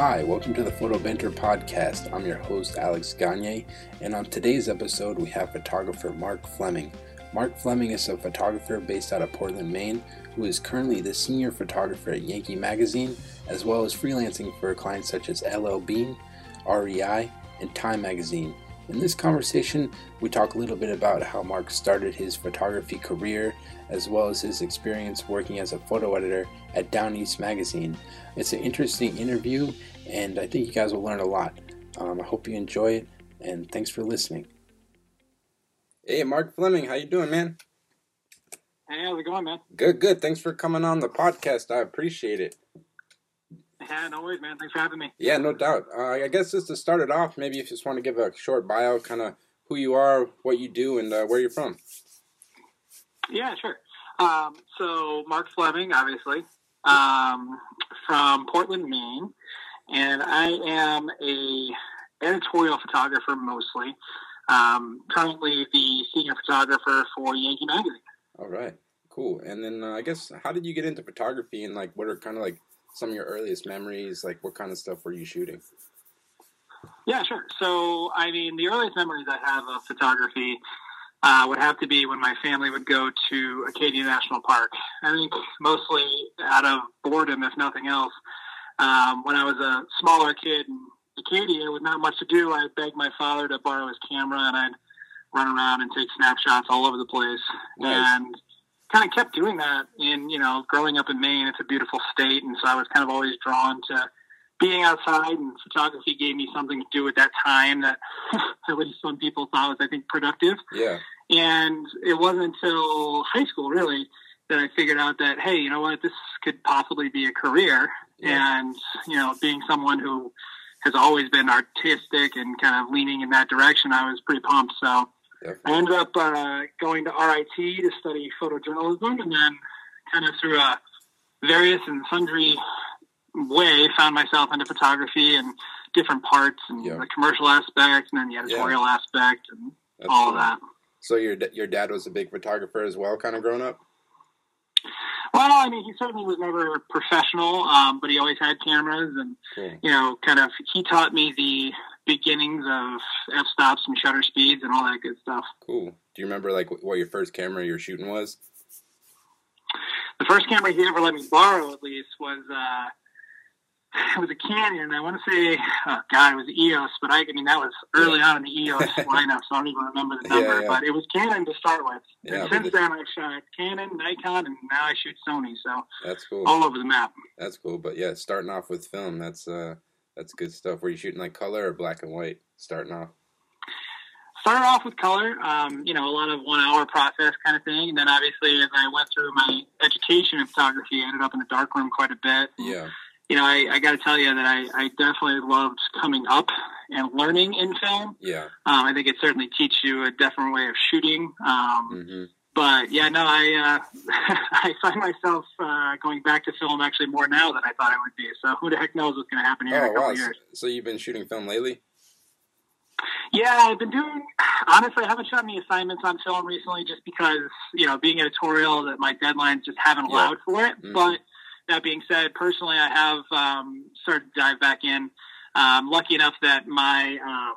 Hi, welcome to the Photo Banter podcast. I'm your host, Alex Gagne, and on today's episode, we have photographer Mark Fleming. Mark Fleming is a photographer based out of Portland, Maine, who is currently the senior photographer at Yankee Magazine, as well as freelancing for clients such as LL Bean, REI, and Time Magazine. In this conversation, we talk a little bit about how Mark started his photography career, as well as his experience working as a photo editor at Down East Magazine. It's an interesting interview, and I think you guys will learn a lot. Um, I hope you enjoy it, and thanks for listening. Hey, Mark Fleming, how you doing, man? Hey, how's it going, man? Good, good. Thanks for coming on the podcast. I appreciate it. Yeah, no worries, man. Thanks for having me. Yeah, no doubt. Uh, I guess just to start it off, maybe if you just want to give a short bio, kind of who you are, what you do, and uh, where you're from. Yeah, sure. Um, so, Mark Fleming, obviously, um, from Portland, Maine, and I am a editorial photographer mostly. Um, currently, the senior photographer for Yankee Magazine. All right, cool. And then uh, I guess how did you get into photography, and like what are kind of like some of your earliest memories? Like, what kind of stuff were you shooting? Yeah, sure. So, I mean, the earliest memories I have of photography uh, would have to be when my family would go to Acadia National Park. I think mostly out of boredom, if nothing else. Um, when I was a smaller kid in Acadia with not much to do, I begged my father to borrow his camera and I'd run around and take snapshots all over the place. Nice. And kind of kept doing that in, you know, growing up in Maine. It's a beautiful state. So I was kind of always drawn to being outside and photography gave me something to do at that time that at least some people thought was, I think, productive. Yeah. And it wasn't until high school, really, that I figured out that, hey, you know what, this could possibly be a career. Yeah. And, you know, being someone who has always been artistic and kind of leaning in that direction, I was pretty pumped. So Definitely. I ended up uh, going to RIT to study photojournalism, and then kind of through a various and sundry way found myself into photography and different parts and yeah. the commercial aspect and then the editorial yeah. aspect and That's all cool. of that. So your your dad was a big photographer as well, kind of growing up. Well, I mean, he certainly was never professional, um, but he always had cameras, and you know, kind of he taught me the beginnings of f stops and shutter speeds and all that good stuff. Cool. Do you remember like what your first camera you're shooting was? The first camera he ever let me borrow, at least, was uh, it was a Canon. I want to say, oh God, it was EOS, but I, I mean that was early on in the EOS lineup, so I don't even remember the number. Yeah, yeah. But it was Canon to start with. Yeah, and since then, I've shot Canon, Nikon, and now I shoot Sony. So that's cool. All over the map. That's cool. But yeah, starting off with film, that's uh, that's good stuff. Were you shooting like color or black and white? Starting off. Started off with color, um, you know, a lot of one hour process kind of thing. And then obviously, as I went through my education in photography, I ended up in the darkroom quite a bit. Yeah you know, I, I got to tell you that I, I definitely loved coming up and learning in film. Yeah. Um, I think it certainly teaches you a different way of shooting. Um, mm-hmm. But yeah, no, I uh, I find myself uh, going back to film actually more now than I thought I would be. So who the heck knows what's going to happen here oh, in a couple wow. years? So you've been shooting film lately? Yeah, I've been doing. Honestly, I haven't shot any assignments on film recently, just because you know, being editorial, that my deadlines just haven't allowed yeah. for it. Mm-hmm. But that being said, personally, I have um, started to dive back in. Um, lucky enough that my um,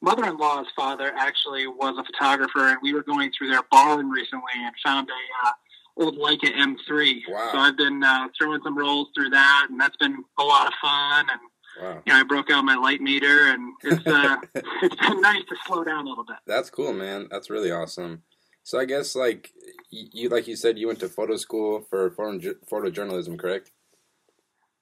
mother-in-law's father actually was a photographer, and we were going through their barn recently and found a uh, old Leica M3. Wow. So I've been uh, throwing some rolls through that, and that's been a lot of fun. And wow. you know, I broke out my light meter, and it's uh, it's been nice to slow down a little bit. That's cool, man. That's really awesome. So I guess like you like you said you went to photo school for photo, photojournalism, correct?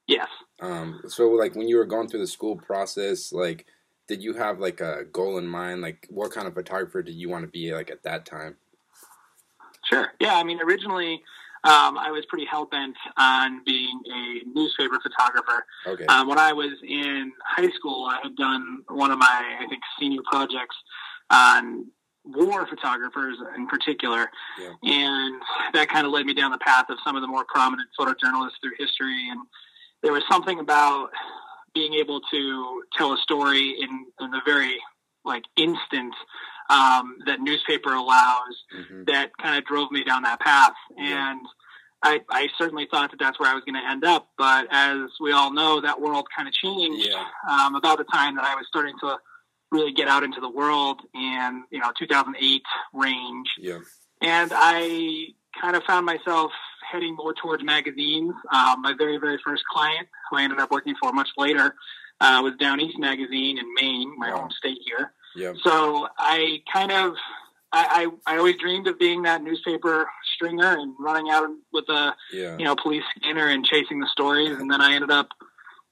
Yes. Um. So like when you were going through the school process, like did you have like a goal in mind? Like what kind of photographer did you want to be like at that time? Sure. Yeah. I mean, originally. Um, I was pretty hell bent on being a newspaper photographer. Okay. Um, when I was in high school, I had done one of my, I think, senior projects on war photographers in particular. Yeah. And that kind of led me down the path of some of the more prominent photojournalists through history. And there was something about being able to tell a story in, in the very like instant um, that newspaper allows mm-hmm. that kind of drove me down that path. Yeah. And I, I certainly thought that that's where I was going to end up. But as we all know, that world kind of changed Yeah. um, about the time that I was starting to really get out into the world in, you know, 2008 range. Yeah. And I kind of found myself heading more towards magazines. Um, my very, very first client, who I ended up working for much later, uh, was Down East Magazine in Maine, my Wow. home state here. Yeah. So I kind of, I, I, I always dreamed of being that newspaper stringer and running out with a, Yeah. you know, police scanner and chasing the stories. And then I ended up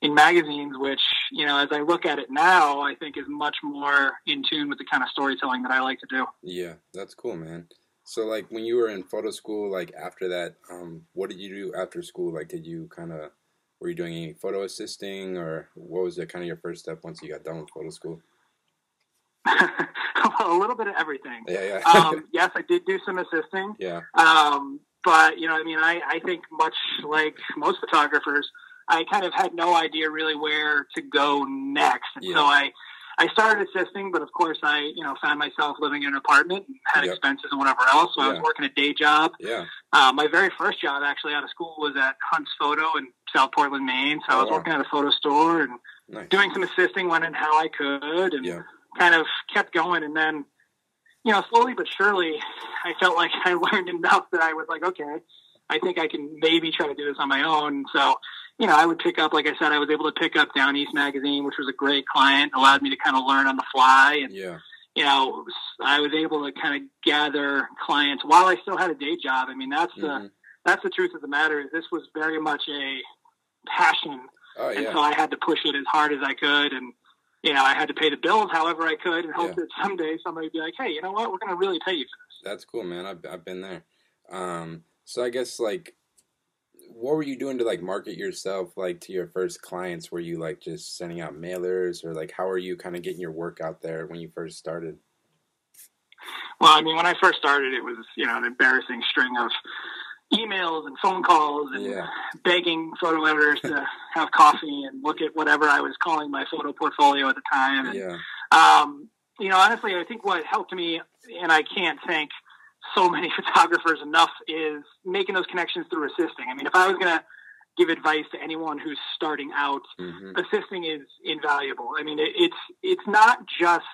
in magazines, which, you know, as I look at it now, I think is much more in tune with the kind of storytelling that I like to do. Yeah, that's cool, man. So like when you were in photo school, like after that, um, what did you do after school? Like did you kind of were you doing any photo assisting or what was it kind of your first step once you got done with photo school? A little bit of everything. Yeah, yeah. Um, yes, I did do some assisting. yeah. Um, but you know, I mean, I, I think much like most photographers, I kind of had no idea really where to go next. And Yeah. so I, I started assisting, but of course I, you know, found myself living in an apartment and had Yep. expenses and whatever else. So I was working a day job. Yeah. Uh, my very first job actually out of school was at Hunt's Photo in South Portland, Maine. So I Oh, was wow. working at a photo store and Nice. doing some assisting when and how I could and Yeah. Kind of kept going. And then, you know, slowly but surely, I felt like I learned enough that I was like, okay, I think I can maybe try to do this on my own. So, you know, I would pick up, like I said, I was able to pick up Down East Magazine, which was a great client, allowed me to kind of learn on the fly. And, Yeah. you know, I was able to kind of gather clients while I still had a day job. I mean, that's the, Mhm. that's the truth of the matter is this was very much a passion Oh and so I had to push it as hard as I could, and you know, I had to pay the bills however I could, and hope Yeah. that someday somebody would be like, "Hey, you know what? We're going to really pay you for this." That's cool, man. I've I've been there. Um, so I guess like, what were you doing to like market yourself like to your first clients? Were you like just sending out mailers, or like how are you kind of getting your work out there when you first started? Well, I mean, when I first started, it was you know an embarrassing string of emails and phone calls and Yeah. begging photo editors to have coffee and look at whatever I was calling my photo portfolio at the time. And, Yeah. um, you know, honestly, I think what helped me, and I can't thank so many photographers enough, is making those connections through assisting. I mean, if I was going to give advice to anyone who's starting out, hmm assisting is invaluable. I mean, it, it's it's not just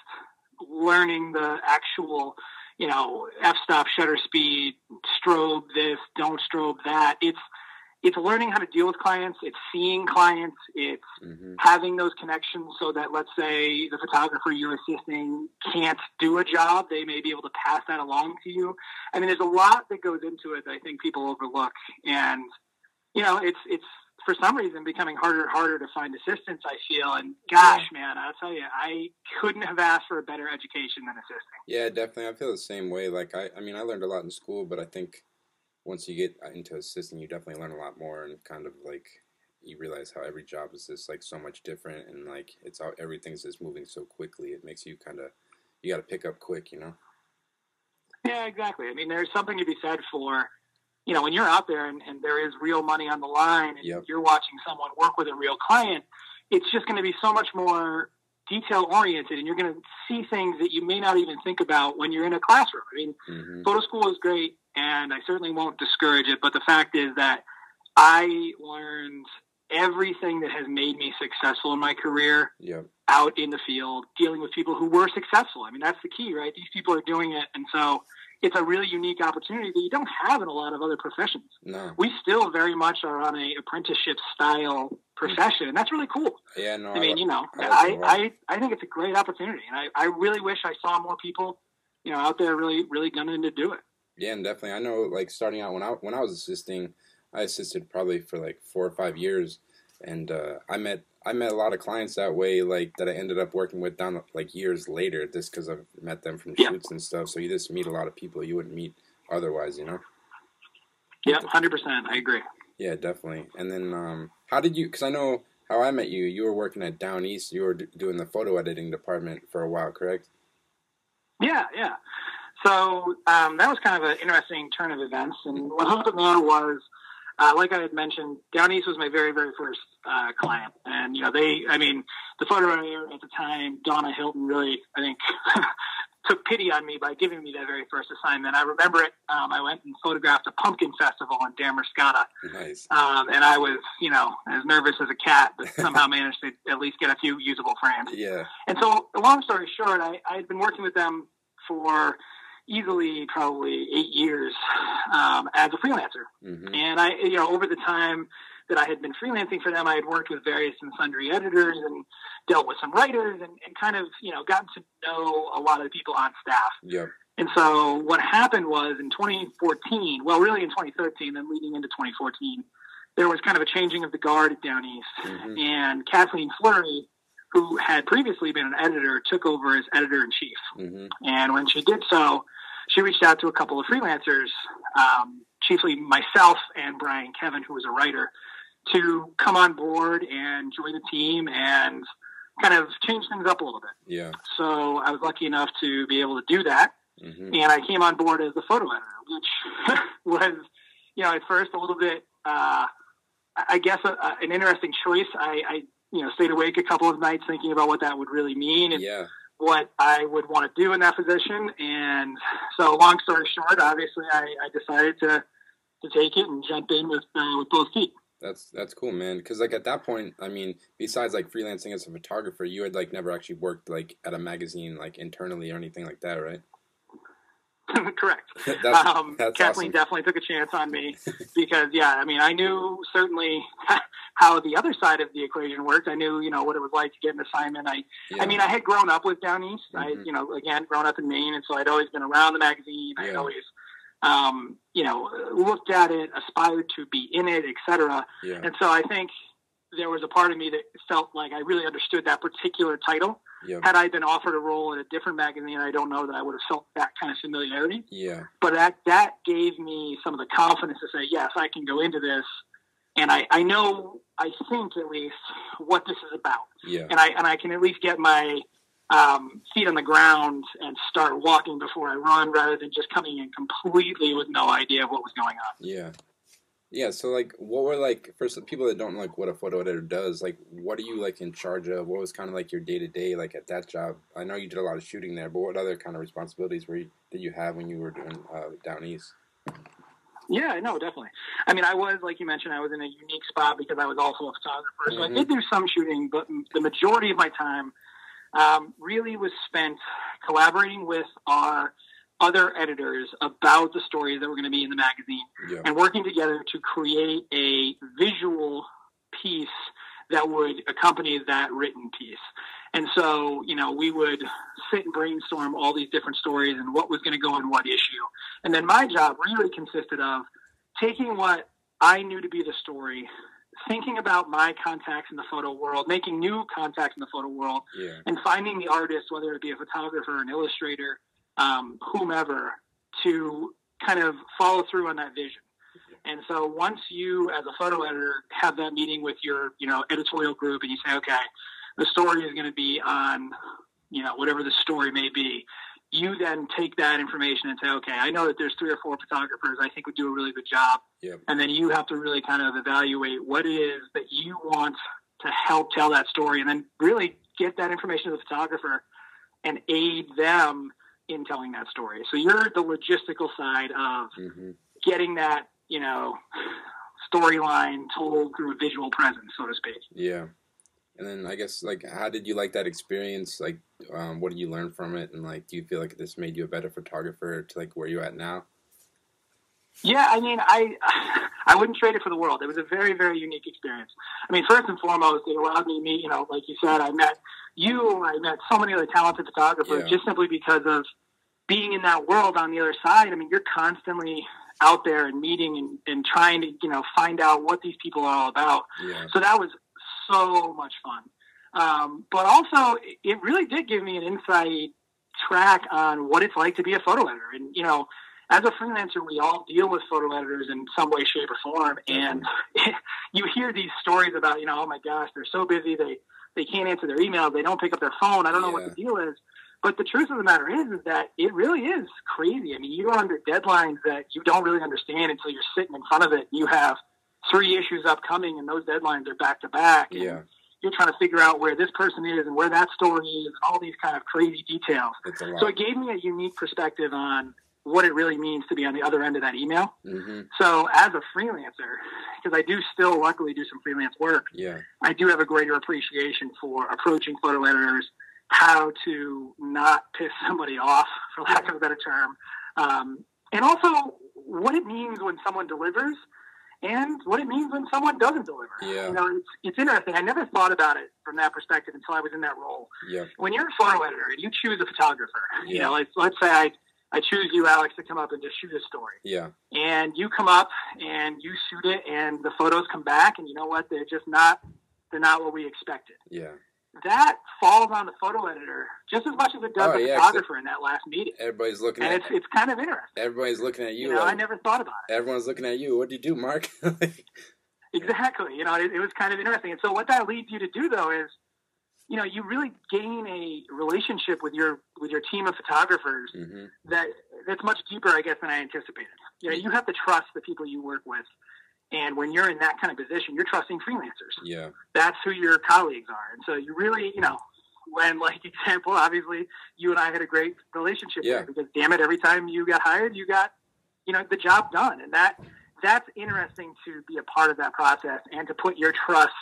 learning the actual, you know, f-stop, shutter speed, strobe this, don't strobe that. It's it's learning how to deal with clients. It's seeing clients. It's hmm having those connections so that let's say the photographer you're assisting can't do a job, they may be able to pass that along to you. I mean, there's a lot that goes into it that I think people overlook, and you know, it's it's for some reason becoming harder and harder to find assistants. I feel, and gosh, man, I'll tell you, I couldn't have asked for a better education than assisting. Yeah, definitely. I feel the same way. Like I, I mean, I learned a lot in school, but I think once you get uh, into assisting, you definitely learn a lot more, and kind of like you realize how every job is just like so much different, and like it's all everything's just moving so quickly. It makes you kind of you got to pick up quick, you know. Yeah, exactly. I mean, there's something to be said for, you know, when you're out there and, and there is real money on the line and Yep. you're watching someone work with a real client, it's just going to be so much more detail oriented and you're going to see things that you may not even think about when you're in a classroom. I mean, hmm photo school is great and I certainly won't discourage it, but the fact is that I learned everything that has made me successful in my career Yep. out in the field dealing with people who were successful. I mean, that's the key, right? These people are doing it. And so it's a really unique opportunity that you don't have in a lot of other professions. No. We still very much are on a apprenticeship style profession, and that's really cool. Yeah. No. I mean, you know, I I, it a lot. I, I think it's a great opportunity, and I, I really wish I saw more people, you know, out there really, really gunning to do it. Yeah, and definitely. I know, like starting out when I when I was assisting, I assisted probably for like four or five years, and uh, I met I met a lot of clients that way, like that I ended up working with down like years later, just because I've met them from Yeah. shoots and stuff. So you just meet a lot of people you wouldn't meet otherwise, you know. Yeah, hundred percent. I agree. Yeah, definitely. And then, um, how did you? Because I know how I met you. You were working at Down East. You were d- doing the photo editing department for a while, correct? Yeah, yeah. So um, that was kind of an interesting turn of events. And what happened there was, uh, like I had mentioned, Down East was my very, very first uh, client. And, you know, they, I mean, the photo editor at the time, Donna Hilton, really, I think, took pity on me by giving me that very first assignment. I remember it. Um, I went and photographed a pumpkin festival in Damariscotta. Nice. Um, and I was, you know, as nervous as a cat, but somehow managed to at least get a few usable frames. Yeah. And so, long story short, I, I had been working with them for easily probably eight years um, as a freelancer. Mm-hmm. And I, you know, over the time that I had been freelancing for them, I had worked with various and sundry editors and dealt with some writers and, and kind of, you know, gotten to know a lot of the people on staff. Yeah. And so what happened was in 2014, well, really in 2013, then leading into 2014, there was kind of a changing of the guard at Down East. Mhm. And Kathleen Fleury, who had previously been an editor, took over as editor in chief. Mm-hmm. And when she did so, she reached out to a couple of freelancers, um, chiefly myself and Brian Kevin, who was a writer, to come on board and join the team and kind of change things up a little bit. Yeah. So I was lucky enough to be able to do that. Mm-hmm. And I came on board as the photo editor, which was, you know, at first a little bit, uh, I guess, a, a, an interesting choice. I, I, you know, stayed awake a couple of nights thinking about what that would really mean and Yeah. what I would want to do in that position. And so, long story short, obviously, I, I decided to to take it and jump in with uh, with both feet. That's that's cool, man. Because like at that point, I mean, besides like freelancing as a photographer, you had like never actually worked like at a magazine like internally or anything like that, right? Correct. that's um, that's Kathleen awesome. definitely took a chance on me because, yeah, I mean, I knew certainly how the other side of the equation worked. I knew, you know, what it was like to get an assignment. I, Yeah. I mean, I had grown up with Down East. I, Mhm. you know, again, grown up in Maine, and so I'd always been around the magazine. I'd always, um, you know, looked at it, aspired to be in it, etc. yeah. And so I think there was a part of me that felt like I really understood that particular title. Yep. Had I been offered a role in a different magazine, I don't know that I would have felt that kind of familiarity Yeah. but that that gave me some of the confidence to say yes i can go into this and i i know i think at least what this is about Yeah. and i and i can at least get my um, feet on the ground and start walking before i run rather than just coming in completely with no idea of what was going on Yeah. Yeah, so like what were like for some people that don't like what a photo editor does, like what are you like in charge of? What was kind of like your day to day like at that job? I know you did a lot of shooting there, but what other kind of responsibilities were you, did you have when you were doing uh, down east? Yeah no definitely i mean i was like you mentioned i was in a unique spot because i was also a photographer so i Mhm. did do some shooting but the majority of my time um, really was spent collaborating with our other editors about the stories that were going to be in the magazine Yeah. and working together to create a visual piece that would accompany that written piece. And so, you know, we would sit and brainstorm all these different stories and what was going to go in what issue. And then my job really consisted of taking what I knew to be the story, thinking about my contacts in the photo world, making new contacts in the photo world, Yeah. and finding the artist, whether it be a photographer, an illustrator, um, whomever, to kind of follow through on that vision. And so once you, as a photo editor, have that meeting with your, you know, editorial group, and you say, okay, the story is going to be on, you know, whatever the story may be. You then take that information and say, okay, I know that there's three or four photographers I think would do a really good job. Yep. And then you have to really kind of evaluate what it is that you want to help tell that story and then really get that information to the photographer and aid them in telling that story. So you're the logistical side of hmm getting that, you know, storyline told through a visual presence, so to speak. Yeah. And then I guess like how did you like that experience? Like um, what did you learn from it? And like do you feel like this made you a better photographer to like where you're at now? Yeah, I mean, I I wouldn't trade it for the world. It was a very, very unique experience. I mean, first and foremost, it allowed me to meet, you know, like you said, I met you, I met so many other talented photographers Yeah. just simply because of being in that world on the other side. I mean, you're constantly out there and meeting and, and trying to, you know, find out what these people are all about. Yeah. So that was so much fun. Um, but also, it- really did give me an insight track on what it's like to be a photo editor. And, you know, as a freelancer, we all deal with photo editors in some way, shape, or form. And you hear these stories about, you know, oh my gosh, they're so busy, they, they can't answer their emails, they don't pick up their phone, I don't know what the deal is. But the truth of the matter is, is that it really is crazy. I mean, you're under deadlines that you don't really understand until you're sitting in front of it. You have three issues upcoming, and those deadlines are back to back. Yeah. you're trying to figure out where this person is and where that story is and all these kind of crazy details. So it gave me a unique perspective on what it really means to be on the other end of that email. Mm-hmm. So as a freelancer, because I do still luckily do some freelance work, Yeah. I do have a greater appreciation for approaching photo editors, how to not piss somebody off, for lack of a better term, um, and also what it means when someone delivers and what it means when someone doesn't deliver. Yeah. You know, it's, it's interesting. I never thought about it from that perspective until I was in that role. Yeah. When you're a photo editor and you choose a photographer, yeah. you know, like, let's say I, I choose you, Alex, to come up and just shoot a story Yeah. and you come up and you shoot it and the photos come back and you know what they're just not they're not what we expected Yeah. That falls on the photo editor just as much as it does Oh, the yeah, photographer in that last meeting Everybody's looking and at it's it's kind of interesting everybody's looking at you. you know i never thought about it everyone's looking at you. What do you do, Mark? exactly you know it, it was kind of interesting and so what that leads you to do though is you know you really gain a relationship with your with your team of photographers hmm that that's much deeper, I guess, than I anticipated. You know, you have to trust the people you work with, and when you're in that kind of position, you're trusting freelancers. Yeah. That's who your colleagues are, and so you really, you know, when like example, obviously, you and I had a great relationship Yeah. because damn it, every time you got hired, you got, you know, the job done, and that that's interesting to be a part of that process and to put your trust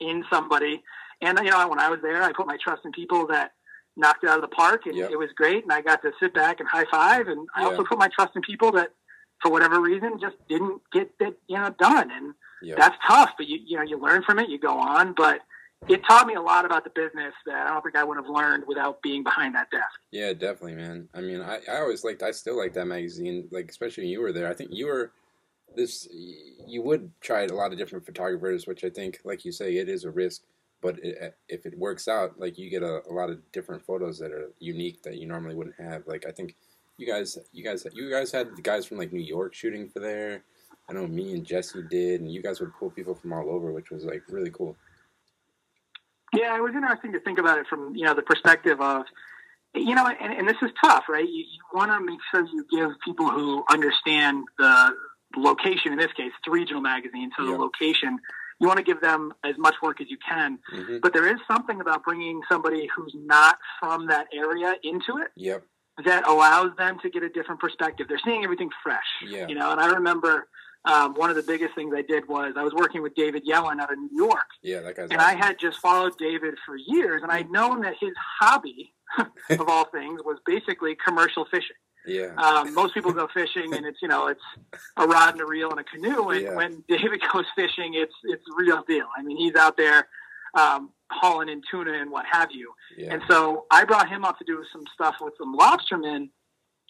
in somebody. And you know, when I was there, I put my trust in people that knocked it out of the park, and Yep. it was great. And I got to sit back and high five. And I Yeah. also put my trust in people that, for whatever reason, just didn't get that you know done. And Yeah. that's tough. But you you know you learn from it, you go on. But it taught me a lot about the business that I don't think I would have learned without being behind that desk. Yeah, definitely, man. I mean, I, I always liked, I still like that magazine, like, especially when you were there. I think you were this, you would try a lot of different photographers, which I think, like you say, it is a risk. But it, if it works out, like, you get a, a lot of different photos that are unique that you normally wouldn't have. Like, I think you guys, you guys, you guys had the guys from, like, New York shooting for there. I know me and Jesse did, and you guys would pull people from all over, which was, like, really cool. Yeah, it was interesting to think about it from you know the perspective of you know, and, and this is tough, right? You, you want to make sure you give people who understand the location. In this case, it's a regional magazine, so Yeah. the location. You want to give them as much work as you can, hmm but there is something about bringing somebody who's not from that area into it Yep. That allows them to get a different perspective. They're seeing everything fresh, Yeah. you know. And I remember um, one of the biggest things I did was I was working with David Yellen out of New York, Yeah, that guy's and I had just followed David for years, and I'd known that his hobby, of all things, was basically commercial fishing. Yeah. Um, most people go fishing, and it's you know it's a rod and a reel and a canoe. And Yeah. when David goes fishing, it's it's real deal. I mean, he's out there um, hauling in tuna and what have you. Yeah. And so I brought him up to do some stuff with some lobstermen.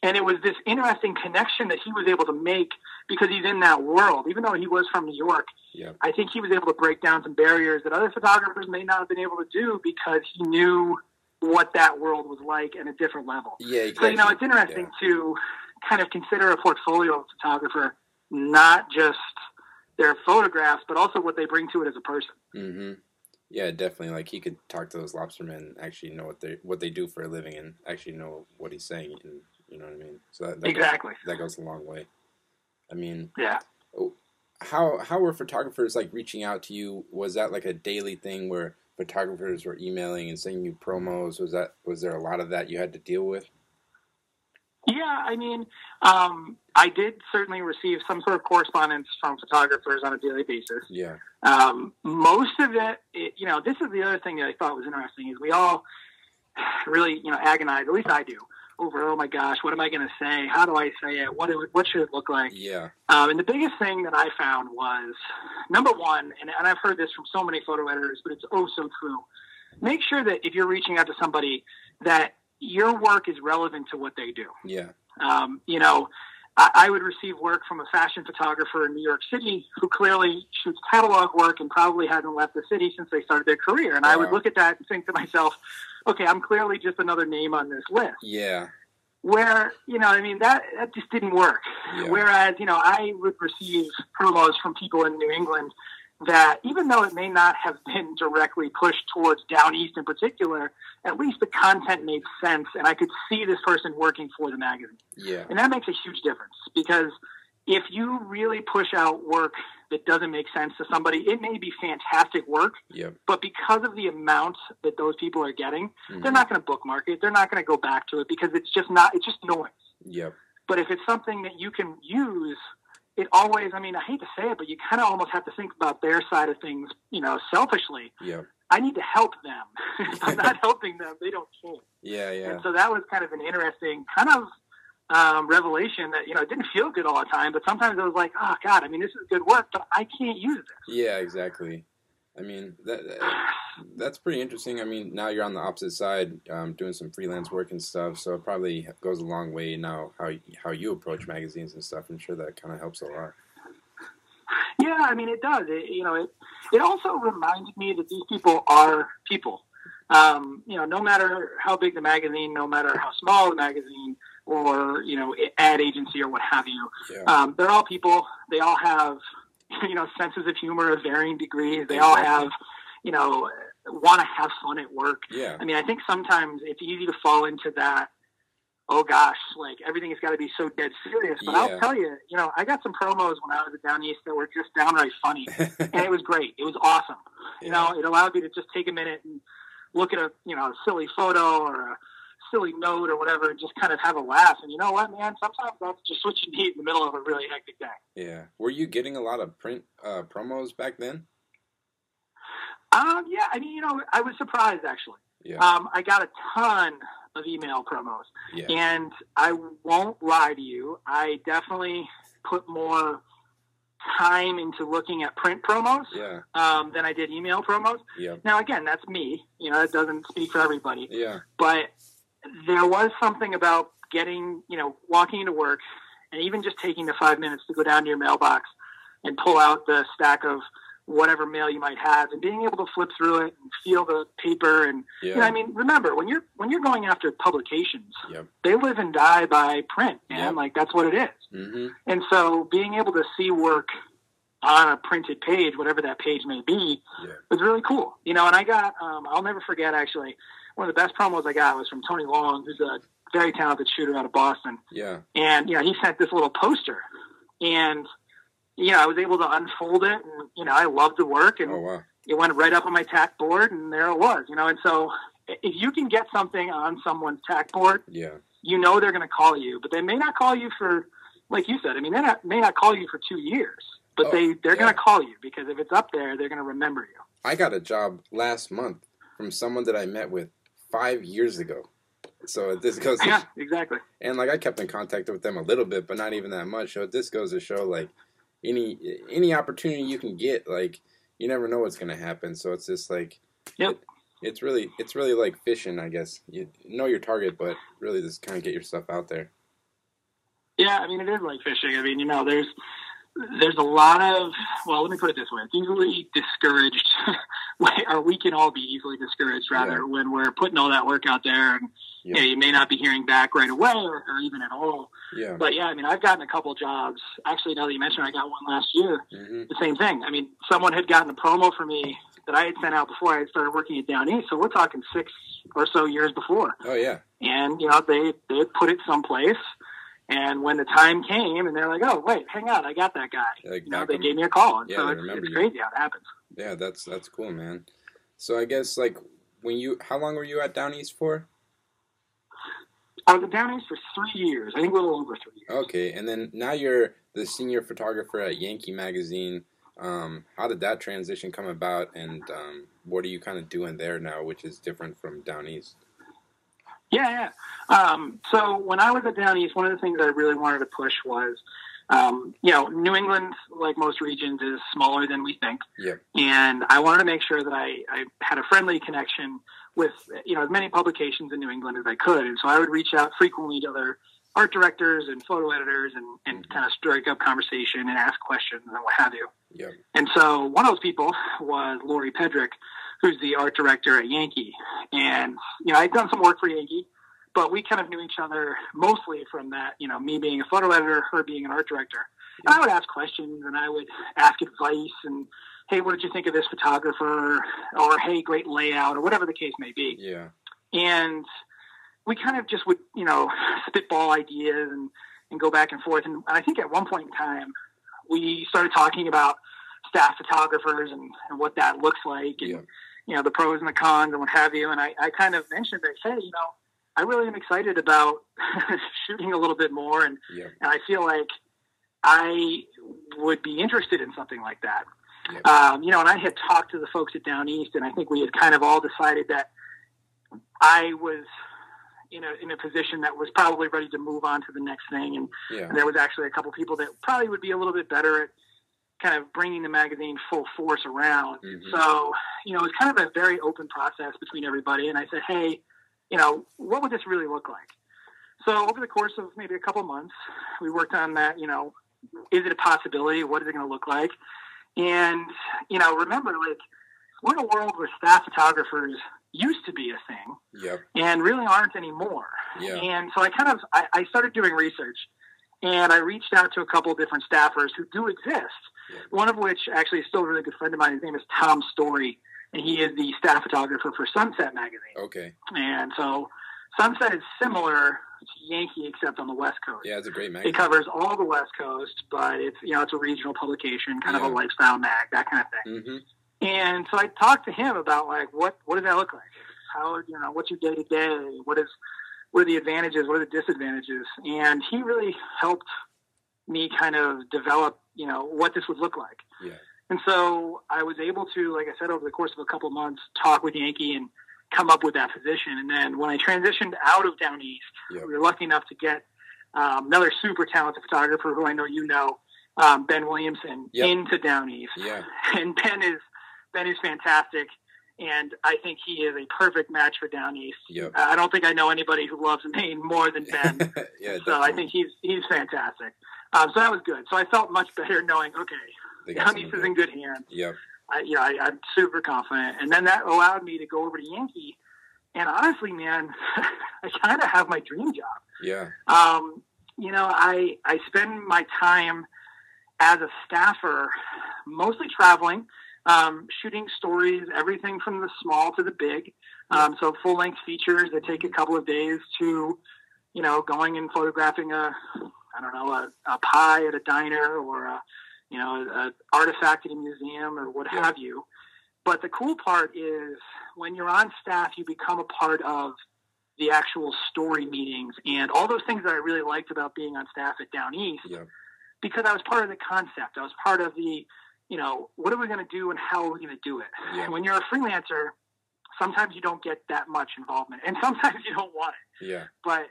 And it was this interesting connection that he was able to make because he's in that world. Even though he was from New York, Yep. I think he was able to break down some barriers that other photographers may not have been able to do because he knew what that world was like at a different level. Yeah. So, you know, it's interesting to kind of consider a portfolio of a photographer, not just their photographs, but also what they bring to it as a person. hmm Yeah, definitely. Like he could talk to those lobstermen and actually know what they what they do for a living and actually know what he's saying. And you know what I mean. So that, that Exactly. goes, that goes a long way. I mean, Yeah. Oh, how how were photographers like reaching out to you? Was that like a daily thing where photographers were emailing and sending you promos? Was that was there a lot of that you had to deal with? Yeah, I mean, um, I did certainly receive some sort of correspondence from photographers on a daily basis. Yeah. Um, most of it, it, you know, this is the other thing that I thought was interesting is we all really, you know, agonize. At least I do over. Oh my gosh, what am I going to say? How do I say it? What what should it look like? Yeah. Um, and the biggest thing that I found was number one, and, and I've heard this from so many photo editors, but it's oh so true. Make sure that if you're reaching out to somebody, that your work is relevant to what they do. Yeah. Um, you know, I, I would receive work from a fashion photographer in New York City who clearly shoots catalog work and probably hasn't left the city since they started their career. And I would look at that and think to myself, okay, I'm clearly just another name on this list. Yeah. Where, you know, I mean, that, that just didn't work. Yeah. Whereas, you know, I would receive promos from people in New England that even though it may not have been directly pushed towards down east in particular, at least the content made sense and I could see this person working for the magazine. Yeah. And that makes a huge difference because if you really push out work that doesn't make sense to somebody, it may be fantastic work, Yep. but because of the amount that those people are getting, Mhm. they're not going to bookmark it. They're not going to go back to it because it's just not. It's just noise. Yep. But if it's something that you can use, it always. I mean, I hate to say it, but you kind of almost have to think about their side of things. You know, selfishly. Yeah. I need to help them. if I'm not helping them, they don't care. Yeah. Yeah. And so that was kind of an interesting kind of um, revelation that you know it didn't feel good all the time, but sometimes it was like, oh God, I mean, this is good work, but I can't use this. Yeah. Exactly. I mean that that's pretty interesting. I mean, now you're on the opposite side, um, doing some freelance work and stuff. So it probably goes a long way now how how you approach magazines and stuff. I'm sure that kind of helps a lot. Yeah, I mean, it does. It, you know, it it also reminded me that these people are people. Um, you know, no matter how big the magazine, no matter how small the magazine, or you know, ad agency or what have you, Yeah. um, they're all people. They all have you know senses of humor of varying degrees. They all have you know want to have fun at work. Yeah. I mean, I think sometimes it's easy to fall into that. Oh gosh, like everything has got to be so dead serious. But Yeah. I'll tell you, you know, I got some promos when I was at Down East that were just downright funny, and it was great. It was awesome. You know, it allowed me to just take a minute and look at a you know a silly photo or a silly note or whatever, and just kind of have a laugh. And you know what, man? Sometimes that's just what you need in the middle of a really hectic day. Yeah. Were you getting a lot of print uh, promos back then? Um, yeah, I mean, you know, I was surprised actually. Yeah. Um, I got a ton of email promos. Yeah. And I won't lie to you, I definitely put more time into looking at print promos Yeah. um, than I did email promos. Yeah. Now, again, that's me. You know, that doesn't speak for everybody. Yeah. But there was something about getting, you know, walking into work and even just taking the five minutes to go down to your mailbox and pull out the stack of whatever mail you might have and being able to flip through it and feel the paper and Yeah. you know, I mean, remember when you're when you're going after publications, Yep. they live and die by print, man. Yep. Like that's what it is. Mm-hmm. And so, being able to see work on a printed page, whatever that page may be, Yeah. was really cool. You know, and I got um, I'll never forget actually one of the best promos I got was from Tony Luong, who's a very talented shooter out of Boston, Yeah. and you know he sent this little poster, and you know I was able to unfold it, and you know I loved the work, and Oh wow. it went right up on my tack board and there it was you know and so if you can get something on someone's tack board Yeah. you know they're going to call you but they may not call you for like you said i mean they not, may not call you for two years but Oh, they they're yeah. going to call you because if it's up there they're going to remember you I got a job last month from someone that I met with five years ago. So this goes, yeah exactly and like I kept in contact with them a little bit, but not even that much. So this goes to show like any any opportunity you can get, like you never know what's gonna happen. So it's just like, Yep. it's really it's really like fishing, I guess. You know your target, but really just kind of get your stuff out there. yeah i mean it is like fishing i mean you know there's there's a lot of well let me put it this way. It's easily discouraged. Or we can all be easily discouraged rather Yeah. when we're putting all that work out there and Yeah. you, know, you may not be hearing back right away or, or even at all. Yeah. but yeah i mean i've gotten a couple jobs. Actually now that you mentioned i got one last year. Hmm the same thing. I mean someone had gotten a promo for me that i had sent out before i had started working at down east. So we're talking six or so years before. Oh yeah. and you know they they put it someplace and when the time came and they're like oh wait hang on i got that guy Like you know they gave me a call and Yeah, so it's, it's crazy how it happens Yeah, that's that's cool, man. So I guess like when you, how long were you at Down East for? i was at down east for three years i think a little over three years Okay, and then now you're the senior photographer at Yankee Magazine. Um, how did that transition come about, and um, what are you kind of doing there now, which is different from Down East? Yeah, yeah. Um, so when I was at Down East, one of the things I really wanted to push was, um, you know, New England, like most regions, is smaller than we think. Yep. And I wanted to make sure that I, I had a friendly connection with, you know, as many publications in New England as I could. And so I would reach out frequently to other art directors and photo editors and, and kind of strike up conversation and ask questions and what have you. Yep. And so one of those people was Lori Pedrick, who's the art director at Yankee. And, you know, I'd done some work for Yankee, but we kind of knew each other mostly from that, you know, me being a photo editor, her being an art director. And I would ask questions and I would ask advice and, hey, what did you think of this photographer? Or, hey, great layout, or whatever the case may be Yeah. and we kind of just would you know spitball ideas and, and go back and forth and i think at one point in time we started talking about staff photographers and, and what that looks like and Yeah. You know the pros and the cons and what have you. And I, I kind of mentioned that hey, you know, I really am excited about shooting a little bit more, and, Yeah. and I feel like I would be interested in something like that. Yeah. Um, you know, and I had talked to the folks at Down East, and I think we had kind of all decided that I was in a in a position that was probably ready to move on to the next thing, and Yeah. and there was actually a couple people that probably would be a little bit better at kind of bringing the magazine full force around. Mhm. So, you know, it was kind of a very open process between everybody. And I said, hey, you know, what would this really look like? So over the course of maybe a couple months, we worked on that, you know, is it a possibility? What is it going to look like? And, you know, remember, like, we're in a world where staff photographers used to be a thing Yep. and really aren't anymore. Yeah. And so I kind of I, I started doing research, and I reached out to a couple of different staffers who do exist. Yeah. One of which actually is still a really good friend of mine. His name is Tom Story, and he is the staff photographer for Sunset Magazine. Okay. And so Sunset is similar to Yankee, except on the West Coast. Yeah, it's a great magazine. It covers all the West Coast, but it's you know it's a regional publication, kind of a lifestyle mag, that kind of thing. hmm And so I talked to him about like what what does that look like? How you know what's your day to day? What is what are the advantages? What are the disadvantages? And he really helped me kind of develop you know what this would look like. Yeah. And so I was able to, like I said, over the course of a couple months, talk with Yankee and come up with that position. And then when I transitioned out of Down East, Yep. we were lucky enough to get um, another super talented photographer who I know you know, um, Ben Williamson, Yep. into Down East Yeah. and Ben is Ben is fantastic, and I think he is a perfect match for Down East. Yep. Uh, I don't think I know anybody who loves Maine more than Ben, yeah. so I think he's he's fantastic. Um, so that was good. So I felt much better knowing okay, They got Down someone East is in good hands. Yep. I, you know, I, I'm super confident, and then that allowed me to go over to Yankee. And honestly, man, I kind of have my dream job. Yeah. Um, you know, I I spend my time as a staffer mostly traveling, um, shooting stories, everything from the small to the big. Um, so full length features that take a couple of days to, you know, going and photographing a, I don't know, a, a pie at a diner or a, you know, an artifact at a museum or what Yeah. have you. But the cool part is when you're on staff, you become a part of the actual story meetings and all those things that I really liked about being on staff at Down East Yep. because I was part of the concept. I was part of the, you know, what are we going to do and how are we going to do it? Yeah. And when you're a freelancer, sometimes you don't get that much involvement and sometimes you don't want it. Yeah. But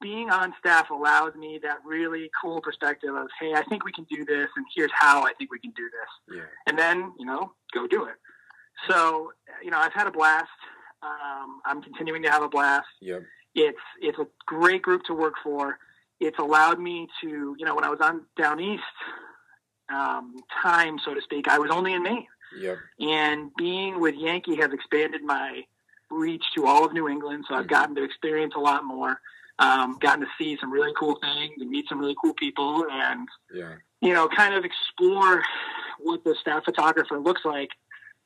being on staff allows me that really cool perspective of, hey, I think we can do this and here's how I think we can do this Yeah. and then you know go do it. So you know I've had a blast. Um, I'm continuing to have a blast. Yep. It's it's a great group to work for. It's allowed me to you know when I was on down east um, time so to speak, I was only in Maine, Yep. and being with Yankee has expanded my reach to all of New England. So I've Mhm. gotten to experience a lot more. Um, gotten to see some really cool things and meet some really cool people and Yeah. you know, kind of explore what the staff photographer looks like,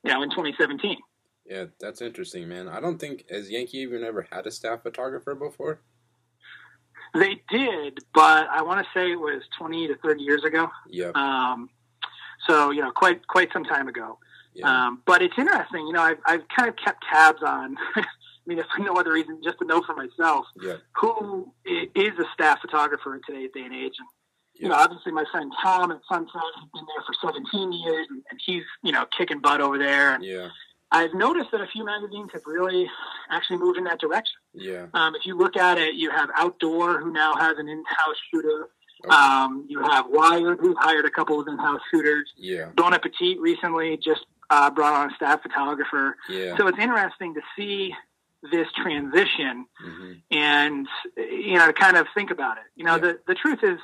you know, in 2017. Yeah. That's interesting, man. I don't think as Yankee even ever had a staff photographer before. They did, but I want to say it was 20 to 30 years ago. yeah Um, so, you know, quite quite some time ago. Yeah. Um, but it's interesting, you know, I've, I've kind of kept tabs on, I mean, if for no other reason, just to know for myself, Yep. who is a staff photographer in today's day and age. And, you know, obviously my friend Tom at Sunset has been there for 17 years, and, and he's, you know, kicking butt over there. And, Yeah. I've noticed that a few magazines have really actually moved in that direction. Yeah. Um, if you look at it, you have Outdoor, who now has an in-house shooter. Okay. Um, you have Wired, who hired a couple of in-house shooters. yeah. Bon Appetit recently just uh, brought on a staff photographer. Yeah. So it's interesting to see this transition hmm and you know to kind of think about it. You know, Yeah. the the truth is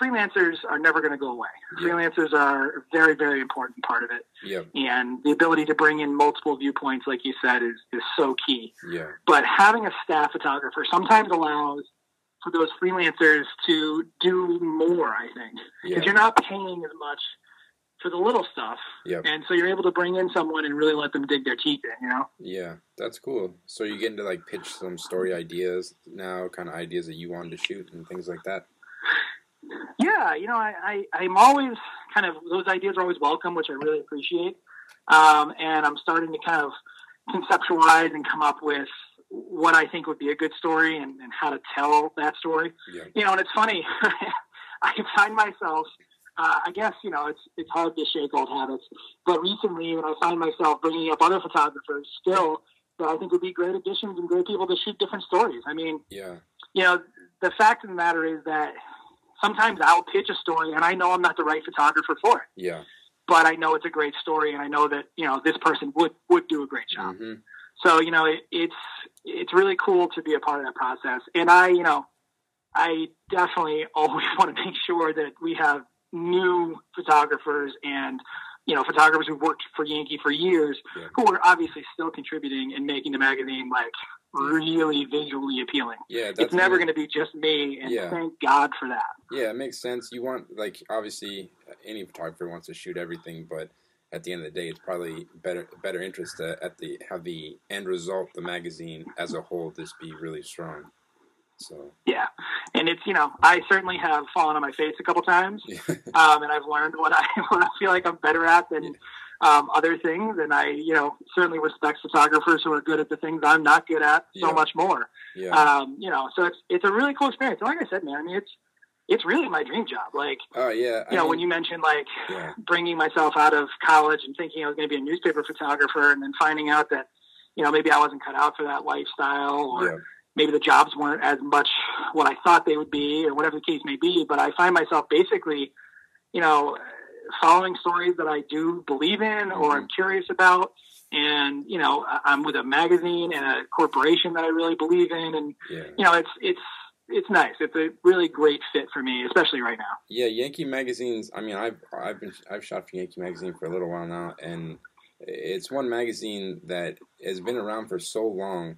freelancers are never going to go away. Yeah. Freelancers are a very very important part of it, Yep. and the ability to bring in multiple viewpoints, like you said, is is so key. Yeah. But having a staff photographer sometimes allows for those freelancers to do more. I think because Yeah. you're not paying as much for the little stuff, Yeah. and so you're able to bring in someone and really let them dig their teeth in. You know. Yeah, that's cool. So you getting to like pitch some story ideas now, kind of ideas that you wanted to shoot and things like that. Yeah, you know, I, I I'm always kind of those ideas are always welcome, which I really appreciate. Um, and I'm starting to kind of conceptualize and come up with what I think would be a good story and, and how to tell that story. Yeah. You know, and it's funny. I can find myself, uh, I guess, you know, it's it's hard to shake old habits, but recently, when I find myself bringing up other photographers still that I think would be great additions and great people to shoot different stories. I mean, Yeah. you know, the fact of the matter is that sometimes I'll pitch a story and I know I'm not the right photographer for it, Yeah. but I know it's a great story and I know that, you know, this person would, would do a great job. hmm So, you know, it, it's, it's really cool to be a part of that process. And I, you know, I definitely always want to make sure that we have new photographers and, you know, photographers who've worked for Yankee for years Yeah. who are obviously still contributing and making the magazine like really visually appealing. Yeah. It's never going to be just me, and Yeah. thank God for that. Yeah, it makes sense. You want like obviously any photographer wants to shoot everything, but at the end of the day, it's probably better better interest to at the have the end result, the magazine as a whole, just be really strong. So Yeah, and it's you know I certainly have fallen on my face a couple times, yeah, um, and I've learned what I what I feel like I'm better at than um, other things, and I you know certainly respect photographers who are good at the things I'm not good at so Yeah. much more. yeah, Um, you know, so it's it's a really cool experience. And like I said, man, I mean it's it's really my dream job. Like oh yeah. I you know mean, when you mentioned like yeah, bringing myself out of college and thinking I was going to be a newspaper photographer, and then finding out that you know maybe I wasn't cut out for that lifestyle, or yeah, maybe the jobs weren't as much what I thought they would be, or whatever the case may be. But I find myself basically, you know, following stories that I do believe in or I'm mm-hmm. curious about. And you know, I'm with a magazine and a corporation that I really believe in, and yeah. you know, it's it's it's nice. It's a really great fit for me, especially right now. Yeah, Yankee magazines. I mean, I've I've been I've shot for Yankee magazine for a little while now, and it's one magazine that has been around for so long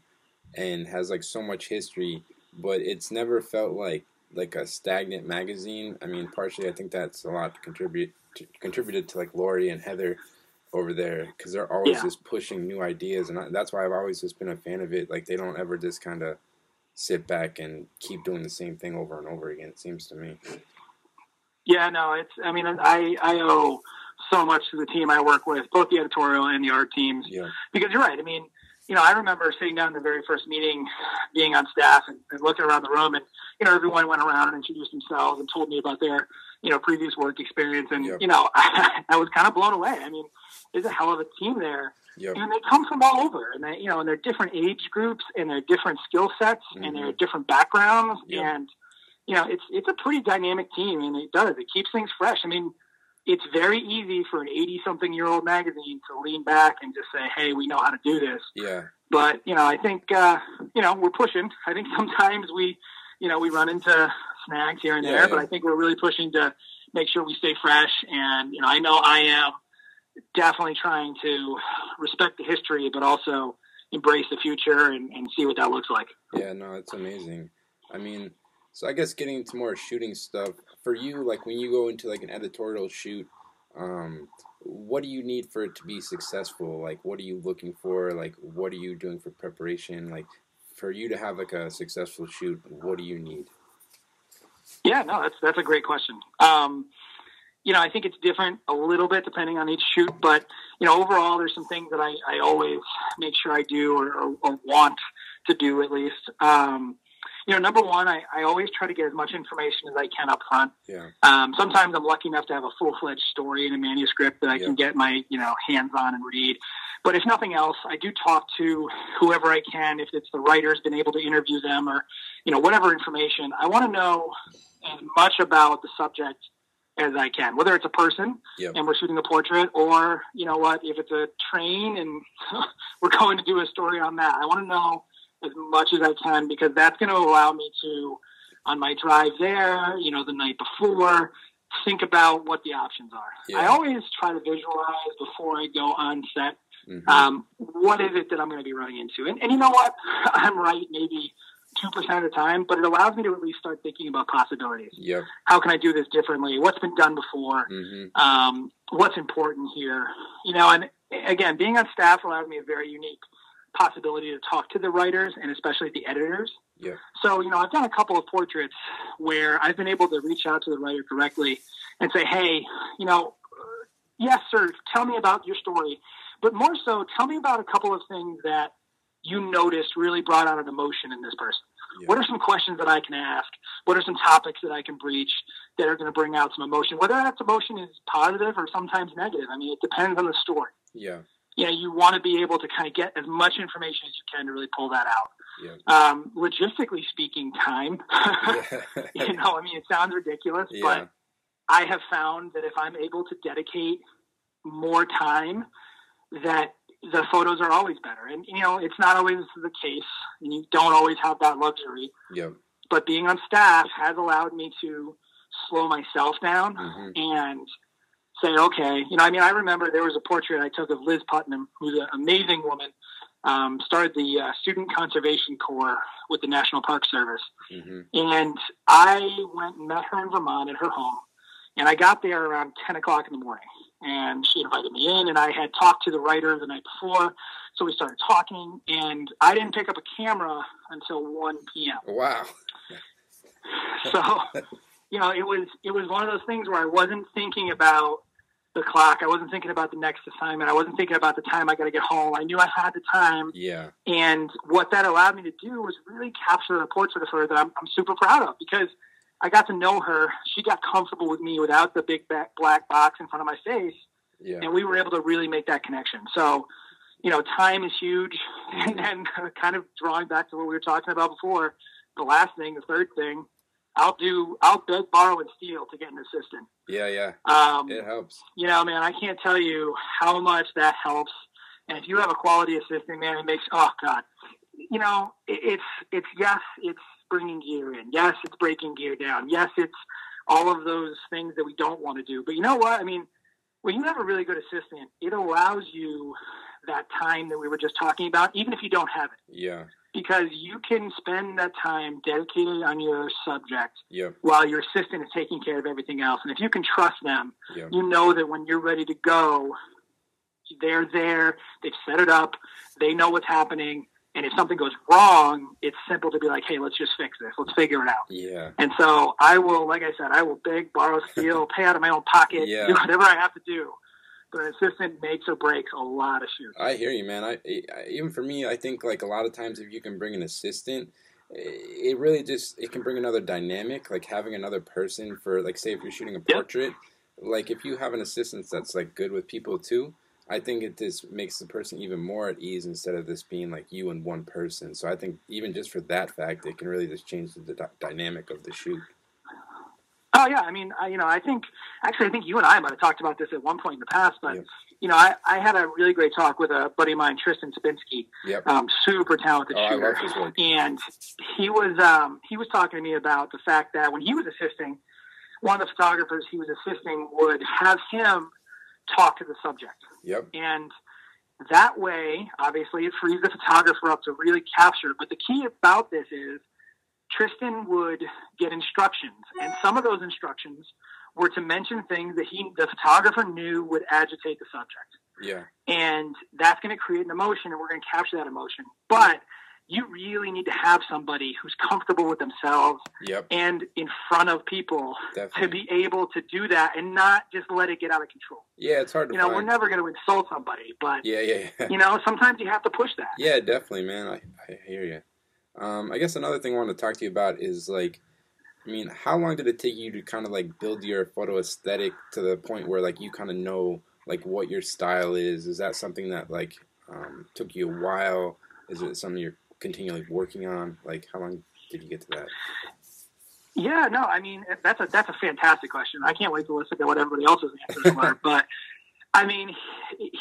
and has like so much history, but it's never felt like like a stagnant magazine. I mean, partially I think that's a lot to contribute to, contributed to like Lori and Heather over there because they're always Yeah. just pushing new ideas, and I, that's why I've always just been a fan of it. Like they don't ever just kind of sit back and keep doing the same thing over and over again. It seems to me. Yeah, no, it's. I mean, I I owe so much to the team I work with, both the editorial and the art teams, Yeah. because you're right. I mean, you know, I remember sitting down in the very first meeting, being on staff and, and looking around the room, and you know, everyone went around and introduced themselves and told me about their you know previous work experience, and Yep. you know, I I, was kind of blown away. I mean, there's a hell of a team there, Yep. and they come from all over, and they you know, and they're different age groups, and they're different skill sets, and they're mm-hmm. different backgrounds, Yep. and you know, it's it's a pretty dynamic team, and it does it keeps things fresh. I mean, it's very easy for an eighty-something-year-old magazine to lean back and just say, "Hey, we know how to do this." Yeah. But you know, I think uh, you know we're pushing. I think sometimes we, you know, we run into snags here and Yeah, there, yeah. but I think we're really pushing to make sure we stay fresh. And you know, I know I am definitely trying to respect the history, but also embrace the future and, and see what that looks like. Yeah, no, it's amazing. I mean, so I guess getting into more shooting stuff for you, like when you go into like an editorial shoot, um, what do you need for it to be successful? Like, what are you looking for? Like, what are you doing for preparation? Like, for you to have like a successful shoot, what do you need? Yeah, no, that's that's a great question. Um, you know, I think it's different a little bit depending on each shoot, but you know, overall, there's some things that I, I always make sure I do or, or, or want to do at least. Um, you know, number one, I, I always try to get as much information as I can up front. Yeah, Um, sometimes I'm lucky enough to have a full fledged story in a manuscript that I Yeah. can get my you know hands on and read. But if nothing else, I do talk to whoever I can. If it's the writer's been able to interview them, or you know whatever information, I want to know as much about the subject as I can. Whether it's a person Yep. and we're shooting a portrait, or you know what, if it's a train and we're going to do a story on that, I want to know as much as I can because that's going to allow me to, on my drive there, you know, the night before, think about what the options are. Yeah. I always try to visualize before I go on set. hmm Um, what is it that I'm going to be running into? And, and you know what? I'm right maybe 2% of the time, but it allows me to at least start thinking about possibilities. yep, How can I do this differently? What's been done before? hmm um, what's important here, you know, and again, being on staff allows me a very unique possibility to talk to the writers and especially the editors. Yeah. So, you know, I've done a couple of portraits where I've been able to reach out to the writer directly and say, hey, you know, yes, sir, tell me about your story. But more so, tell me about a couple of things that you noticed really brought out an emotion in this person. Yeah. What are some questions that I can ask? What are some topics that I can breach that are going to bring out some emotion? Whether that emotion is positive or sometimes negative. I mean, it depends on the story. Yeah. You know, you want to be able to kind of get as much information as you can to really pull that out. Yeah. Um, logistically speaking, time. you know, I mean, it sounds ridiculous, yeah. but I have found that if I'm able to dedicate more time, that the photos are always better. And you know, it's not always the case, and you don't always have that luxury. Yeah. But being on staff has allowed me to slow myself down mm-hmm. and say, okay, you know, I mean, I remember there was a portrait I took of Liz Putnam, who's an amazing woman. Um, started the uh, Student Conservation Corps with the National Park Service, mm-hmm. and I went and met her in Vermont at her home, and I got there around ten o'clock in the morning and she invited me in and I had talked to the writer the night before. So we started talking and I didn't pick up a camera until 1 p.m. Wow. so, you know, it was, it was one of those things where I wasn't thinking about the clock. I wasn't thinking about the next assignment. I wasn't thinking about the time I got to get home. I knew I had the time. Yeah. And what that allowed me to do was really capture a portrait of her that I'm, I'm super proud of because – I got to know her. She got comfortable with me without the big black box in front of my face, yeah. and we were able to really make that connection. So, you know, time is huge, and then kind of drawing back to what we were talking about before. The last thing, the third thing, I'll do. I'll beg, borrow, and steal to get an assistant. Yeah, yeah. Um, it helps. You know, man, I can't tell you how much that helps. And if you have a quality assistant, man, it makes oh god. You know, it, it's it's yes, it's bringing gear in. Yes, it's breaking gear down. Yes, it's all of those things that we don't want to do. But you know what? I mean, when you have a really good assistant, it allows you that time that we were just talking about, even if you don't have it. Yeah. Because you can spend that time dedicated on your subject yep. while your assistant is taking care of everything else. And if you can trust them, yep. you know that when you're ready to go, they're there, they've set it up, they know what's happening, and if something goes wrong, it's simple to be like, hey, let's just fix this. Let's figure it out. Yeah. And so I will, like I said, I will beg, borrow, steal, pay out of my own pocket, yeah. do whatever I have to do. But an assistant makes or breaks a lot of shoots. I hear you, man. I, I even for me, I think like a lot of times if you can bring an assistant, it really just it can bring another dynamic. Like having another person for like say if you're shooting a portrait, yep. like if you have an assistant that's like good with people too I think it just makes the person even more at ease instead of this being like you and one person. So I think even just for that fact, it can really just change the d- dynamic of the shoot. Oh yeah, I mean, I, you know, I think actually, I think you and I might have talked about this at one point in the past, but yep. you know, I, I had a really great talk with a buddy of mine, Tristan Spinski, yep. um, super talented oh, shooter, and he was um, he was talking to me about the fact that when he was assisting, one of the photographers he was assisting would have him talk to the subject. Yep. And that way, obviously, it frees the photographer up to really capture. But the key about this is Tristan would get instructions, and some of those instructions were to mention things that he, the photographer, knew would agitate the subject. Yeah. And that's going to create an emotion, and we're going to capture that emotion. But you really need to have somebody who's comfortable with themselves yep. and in front of people Definitely. to be able to do that and not just let it get out of control. Yeah, it's hard to You know, find. we're never going to insult somebody, but yeah, yeah, yeah. you know, sometimes you have to push that. Yeah, definitely, man. I, I hear you. Um, I guess another thing I want to talk to you about is like, I mean, how long did it take you to kind of like build your photo aesthetic to the point where like you kind of know like what your style is? Is that something that like um, took you a while? Is it something you're continually working on? Like, how long did you get to that? Yeah, no, I mean that's a that's a fantastic question. I can't wait to listen to what everybody else's answers were. but I mean,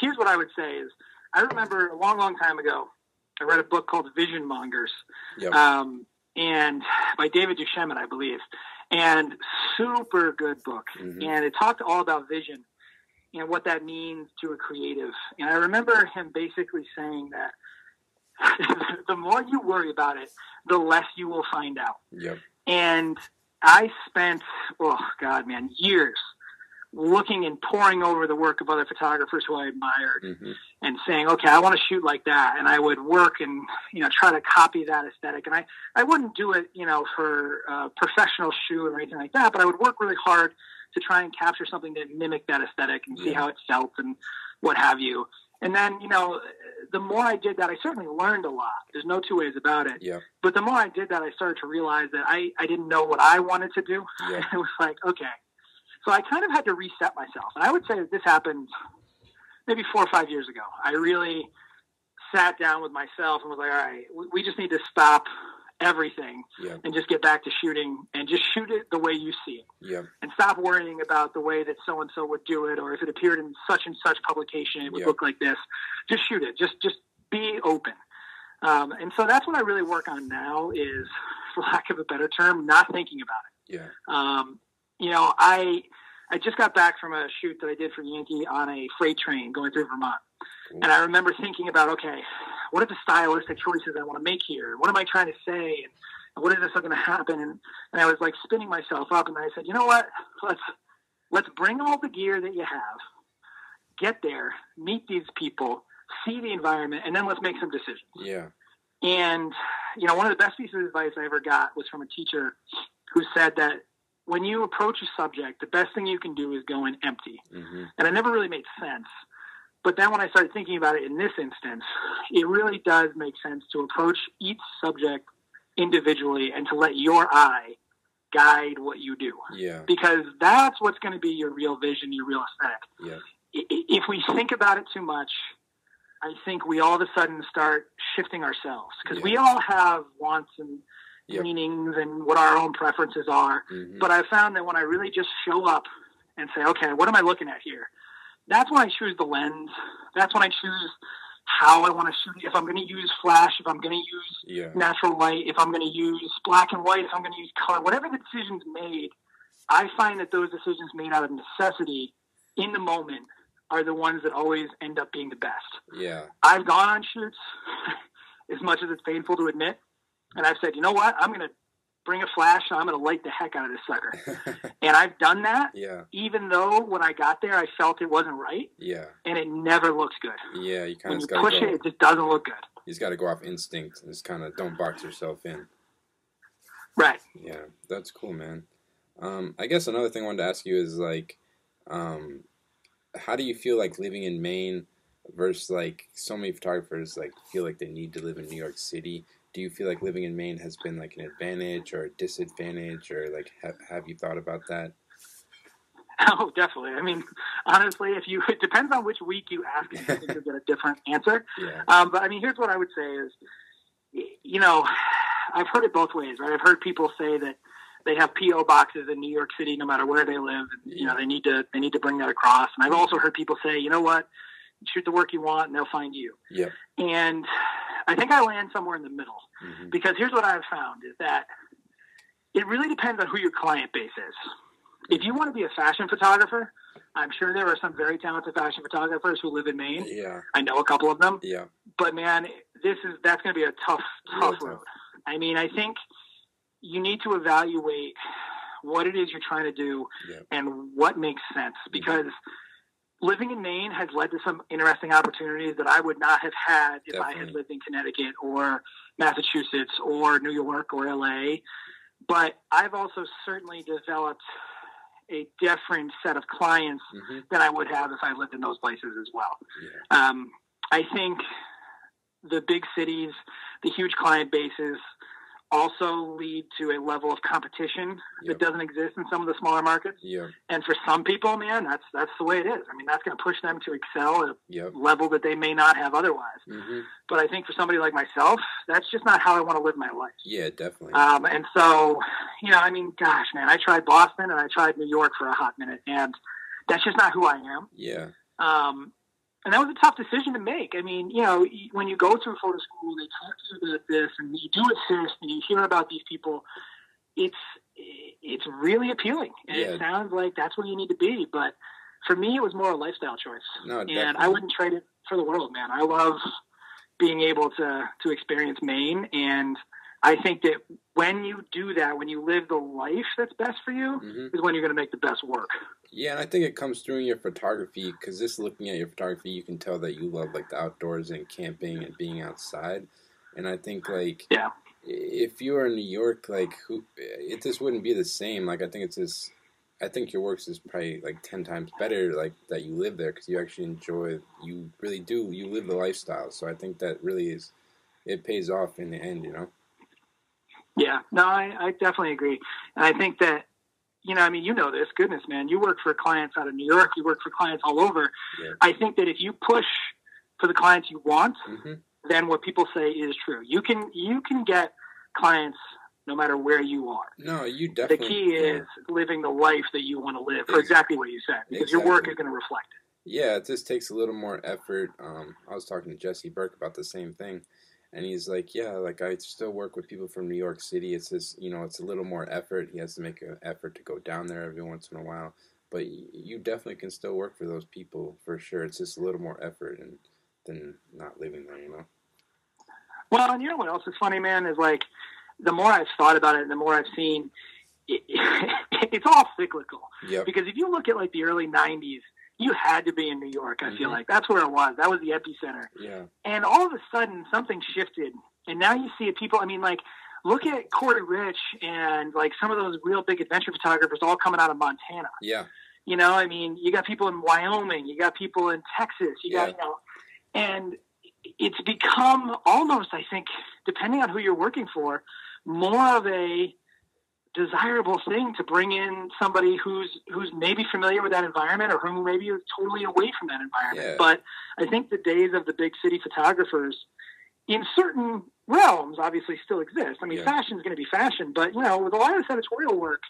here's what I would say is I remember a long, long time ago, I read a book called Vision Mongers, yep. um, and by David duChemin, I believe, and super good book, mm-hmm. and it talked all about vision and what that means to a creative. And I remember him basically saying that the more you worry about it, the less you will find out. Yep. And I spent, oh God, man, years looking and poring over the work of other photographers who I admired Mm-hmm. and saying, okay, I want to shoot like that. And I would work and, you know, try to copy that aesthetic. And I, I wouldn't do it, you know, for a professional shoot or anything like that, but I would work really hard to try and capture something that mimicked that aesthetic and see Yeah. how it felt and what have you. And then, you know, the more I did that, I certainly learned a lot. There's no two ways about it. Yeah. But the more I did that, I started to realize that I, I didn't know what I wanted to do. Yeah. it was like, okay. So I kind of had to reset myself. And I would say that this happened maybe four or five years ago. I really sat down with myself and was like, all right, we, just need to stop everything Yeah. and just get back to shooting and just shoot it the way you see it Yeah. and stop worrying about the way that so and so would do it or if it appeared in such and such publication it would Yeah. look like this just shoot it just just be open um, and so that's what i really work on now is for lack of a better term not thinking about it Yeah. um, you know i i just got back from a shoot that i did for yankee on a freight train going through vermont. Mm. And i remember thinking about okay what are the stylistic choices i want to make here? What am i trying to say? And what is this going to happen? And, and i was like spinning myself up and i said you know what? Let's let's bring all the gear that you have get there meet these people see the environment and then let's make some decisions. Yeah. and you know one of the best pieces of advice i ever got was from a teacher who said that when you approach a subject the best thing you can do is go in empty Mm-hmm. and it never really made sense. But then when I started thinking about it in this instance, it really does make sense to approach each subject individually and to let your eye guide what you do. Yeah. Because that's what's going to be your real vision, your real aesthetic. Yeah. If we think about it too much, I think we all of a sudden start shifting ourselves because we all have wants and Yep. meanings and what our own preferences are. Mm-hmm. But I found that when I really just show up and say, okay, what am I looking at here? That's when I choose the lens. That's when I choose how I want to shoot. If I'm going to use flash, if I'm going to use Yeah. natural light, if I'm going to use black and white, if I'm going to use color, whatever the decision's made, I find that those decisions made out of necessity in the moment are the ones that always end up being the best. Yeah. I've gone on shoots, as much as it's painful to admit, and I've said, you know what, I'm going to bring a flash and I'm going to light the heck out of this sucker. and I've done that, yeah. even though when I got there, I felt it wasn't right, Yeah. and it never looks good. Yeah. You kind When of you push go. it, it just doesn't look good. You just got to go off instinct. Just kind of don't box yourself in. Right. Yeah, that's cool, man. Um, I guess another thing I wanted to ask you is like, um, how do you feel like living in Maine versus like so many photographers like feel like they need to live in New York City? Do you feel like living in Maine has been like an advantage or a disadvantage, or like have have you thought about that? Oh, definitely. I mean, honestly, if you it depends on which week you ask, I think you'll get a different answer. Yeah, Um, but I mean, here's what I would say is, you know, I've heard it both ways, right? I've heard people say that they have PO boxes in New York City, no matter where they live. You know, they need to they need to bring that across. And I've also heard people say, you know what, shoot the work you want, and they'll find you. yeah, And I think I land somewhere in the middle hmm because here's what I've found is that it really depends on who your client base is. If you want to be a fashion photographer, I'm sure there are some very talented fashion photographers who live in Maine. yeah, I know a couple of them yeah, but man, this is that's going to be a tough, Real tough tough. road. I mean, I think you need to evaluate what it is you're trying to do Yeah. Mm-hmm. and what makes sense because living in Maine has led to some interesting opportunities that I would not have had if I had lived in Connecticut or Massachusetts or New York or LA. But I've also certainly developed a different set of clients hmm than I would have if I lived in those places as well. yeah, Um, I think the big cities, the huge client bases, also lead to a level of competition Yep. that doesn't exist in some of the smaller markets. yeah, And for some people, man, that's that's the way it is. I mean, that's going to push them to excel at a yep, level that they may not have otherwise. hmm But I think for somebody like myself, that's just not how I want to live my life. yeah, definitely. Um, and so, you know, I mean, gosh, man, I tried Boston and I tried New York for a hot minute, and that's just not who I am. yeah, Um, and that was a tough decision to make. I mean, you know, when you go through photo school, they talk to you about this, and you do assist, and you hear about these people. It's it's really appealing, and Yeah. it sounds like that's where you need to be. But for me, it was more a lifestyle choice, no, and definitely. I wouldn't trade it for the world, man. I love being able to to experience Maine and I think that when you do that, when you live the life that's best for you, hmm is when you're going to make the best work. Yeah, and I think it comes through in your photography because just looking at your photography, you can tell that you love like the outdoors and camping and being outside. And I think like Yeah. if you were in New York, like who, it just wouldn't be the same. Like I think it's just, I think your works is probably like ten times better. Like that you live there because you actually enjoy. You really do. You live the lifestyle. So I think that really is, it pays off in the end. You know. Yeah, no, I, I definitely agree. And I think that, you know, I mean, you know this, goodness, man, you work for clients out of New York, you work for clients all over. Yeah. I think that if you push for the clients you want, hmm then what people say is true. You can, you can get clients no matter where you are. No, you definitely. The key yeah. is living the life that you want to live for exactly what you said, because your work is going to reflect it. Yeah, it just takes a little more effort. Um, I was talking to Jesse Burke about the same thing, and he's like, "Yeah, like I still work with people from New York City. It's just you know, it's a little more effort. He has to make an effort to go down there every once in a while, but you definitely can still work for those people for sure. It's just a little more effort and than not living there, you know. Well, and you know what else is funny, man, is like the more I've thought about it and the more I've seen, it, it's all cyclical. Yep. Because if you look at like the early '90s, you had to be in New York. I feel Mhm. like that's where it was. That was the epicenter. Yeah. And all of a sudden, something shifted, and now you see it. People, I mean, like look at Corey Rich and like some of those real big adventure photographers, all coming out of Montana. Yeah. You know, I mean, you got people in Wyoming, you got people in Texas, you got you know, and it's become almost, I think, depending on who you're working for, more of a desirable thing to bring in somebody who's who's maybe familiar with that environment or who maybe is totally away from that environment. Yeah. But I think the days of the big city photographers in certain realms obviously still exist. I mean, Yeah. fashion is going to be fashion, but you know, with a lot of this editorial work,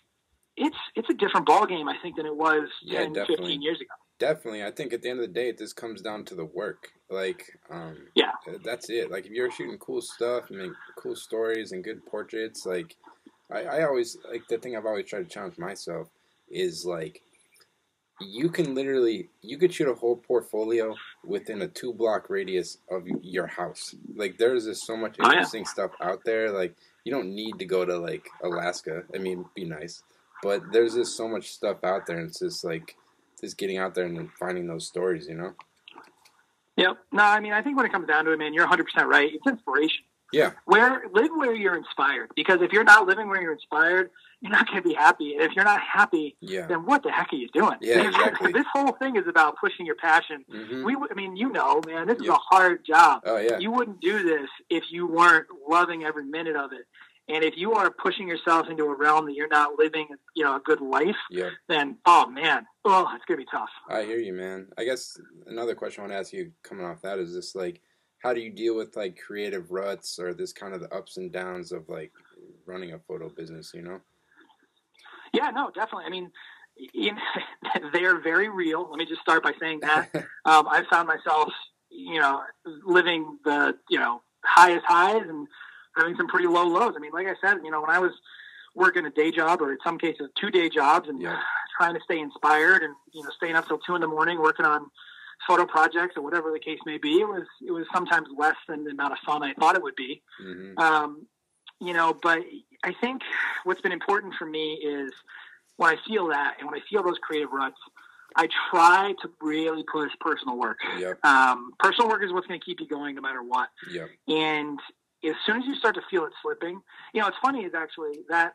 it's it's a different ballgame, I think, than it was Yeah, 10, definitely. 15 years ago. Definitely. I think at the end of the day, it just comes down to the work. Like, um, Yeah. that's it. Like, if you're shooting cool stuff and make cool stories and good portraits, like, I, I always, like, the thing I've always tried to challenge myself is, like, you can literally, you could shoot a whole portfolio within a two block radius of your house. Like, there's just so much Oh, interesting stuff out there. Like, you don't need to go to, like, Alaska. I mean, be nice. But there's just so much stuff out there, and it's just, like, just getting out there and then finding those stories, you know? Yep. No, I mean, I think when it comes down to it, man, you're 100 percent right. It's inspiration. Yeah, Where live where you're inspired, because if you're not living where you're inspired, you're not going to be happy. And if you're not happy, yeah, then what the heck are you doing? Yeah, exactly. this whole thing is about pushing your passion. hmm We, I mean, you know, man, this is a hard job. oh yeah, You wouldn't do this if you weren't loving every minute of it. And if you are pushing yourself into a realm that you're not living, you know, a good life, yeah. then oh man, oh, it's gonna be tough. I hear you, man. I guess another question I want to ask you coming off that is this like, how do you deal with like creative ruts or this kind of the ups and downs of like running a photo business? You know? Yeah, no, definitely. I mean, in, they're very real. Let me just start by saying that. um, I found myself, you know, living the, you know, highest highs and having some pretty low lows. I mean, like I said, you know, when I was working a day job or in some cases two day jobs and Yeah. trying to stay inspired and, you know, staying up till two in the morning working on photo projects or whatever the case may be, it was, it was sometimes less than the amount of fun I thought it would be. hmm Um, you know, but I think what's been important for me is when I feel that and when I feel those creative ruts, I try to really push personal work. Yep. Um, personal work is what's going to keep you going no matter what. Yep. And as soon as you start to feel it slipping, you know, it's funny is actually that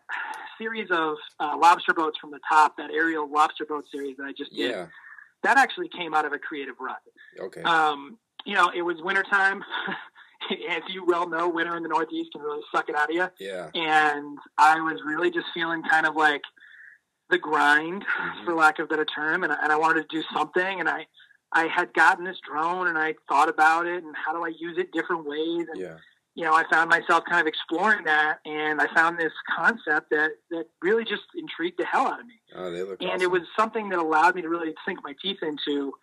series of uh, lobster boats from the top, that aerial lobster boat series that I just did, Yeah. That actually came out of a creative rut. Okay. Um, you know, it was wintertime. As you well know, winter in the Northeast can really suck it out of you yeah. and I was really just feeling kind of like the grind, Mhm. for lack of a better term, and, I- and I wanted to do something, and I I had gotten this drone, and I thought about it, and how do I use it different ways, and Yeah. You know, I found myself kind of exploring that, and I found this concept that that really just intrigued the hell out of me, Oh, they look. and awesome. it was something that allowed me to really sink my teeth into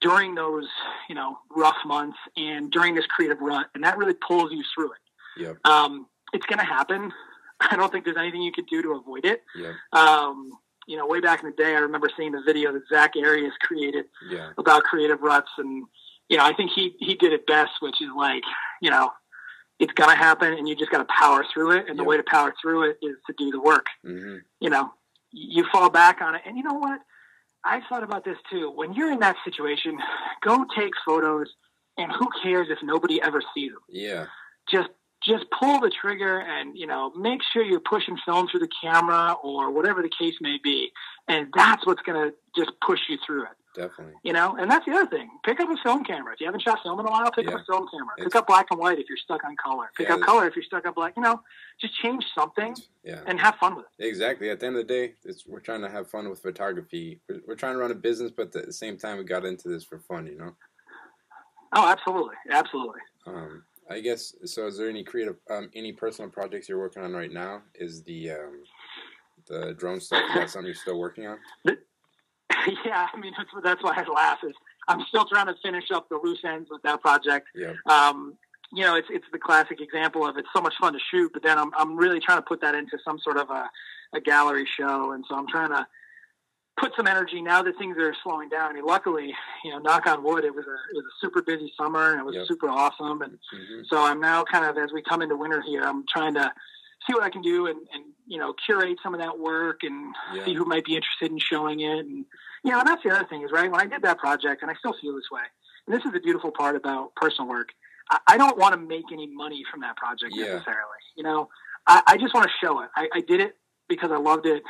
during those you know rough months and during this creative rut, and that really pulls you through it. Yep. Um, it's going to happen. I don't think there's anything you could do to avoid it. Yep. Um, you know, way back in the day, I remember seeing the video that Zack Arias created Yeah. about creative ruts, and you know, I think he he did it best, which is like, you know, it's going to happen and you just got to power through it. And the way to power through it is to do the work. hmm You know, you fall back on it. And you know what? I thought about this too. When you're in that situation, go take photos and who cares if nobody ever sees them? Yeah. Just just pull the trigger and you know make sure you're pushing film through the camera or whatever the case may be and that's what's going to just push you through it Definitely. you know and that's the other thing pick up a film camera if you haven't shot film in a while pick Yeah. up a film camera It's- pick up black and white if you're stuck on color pick Yeah, up color if you're stuck on black you know just change something Yeah. and have fun with it Exactly. At the end of the day, it's we're trying to have fun with photography. We're, we're trying to run a business, but at the same time, we got into this for fun. You know. oh absolutely absolutely Um, I guess so. Is there any creative, um, any personal projects you're working on right now? Is the um, the drone stuff is that something you're still working on? yeah i mean that's, that's why i laugh is i'm still trying to finish up the loose ends with that project Yeah. um, you know, it's it's the classic example of it's so much fun to shoot, but then I'm I'm really trying to put that into some sort of a, a gallery show, and so I'm trying to put some energy now that things are slowing down. I mean, luckily, you know, knock on wood, it was a it was a super busy summer and it was Yep. super awesome, and hmm so I'm now kind of as we come into winter here, I'm trying to see what I can do and and you know curate some of that work and see who might be interested in showing it, and you know, and that's the other thing is right when I did that project, and I still feel this way. And this is the beautiful part about personal work. I, I don't want to make any money from that project Yeah. necessarily. You know, I, I just want to show it. I, I did it because I loved it.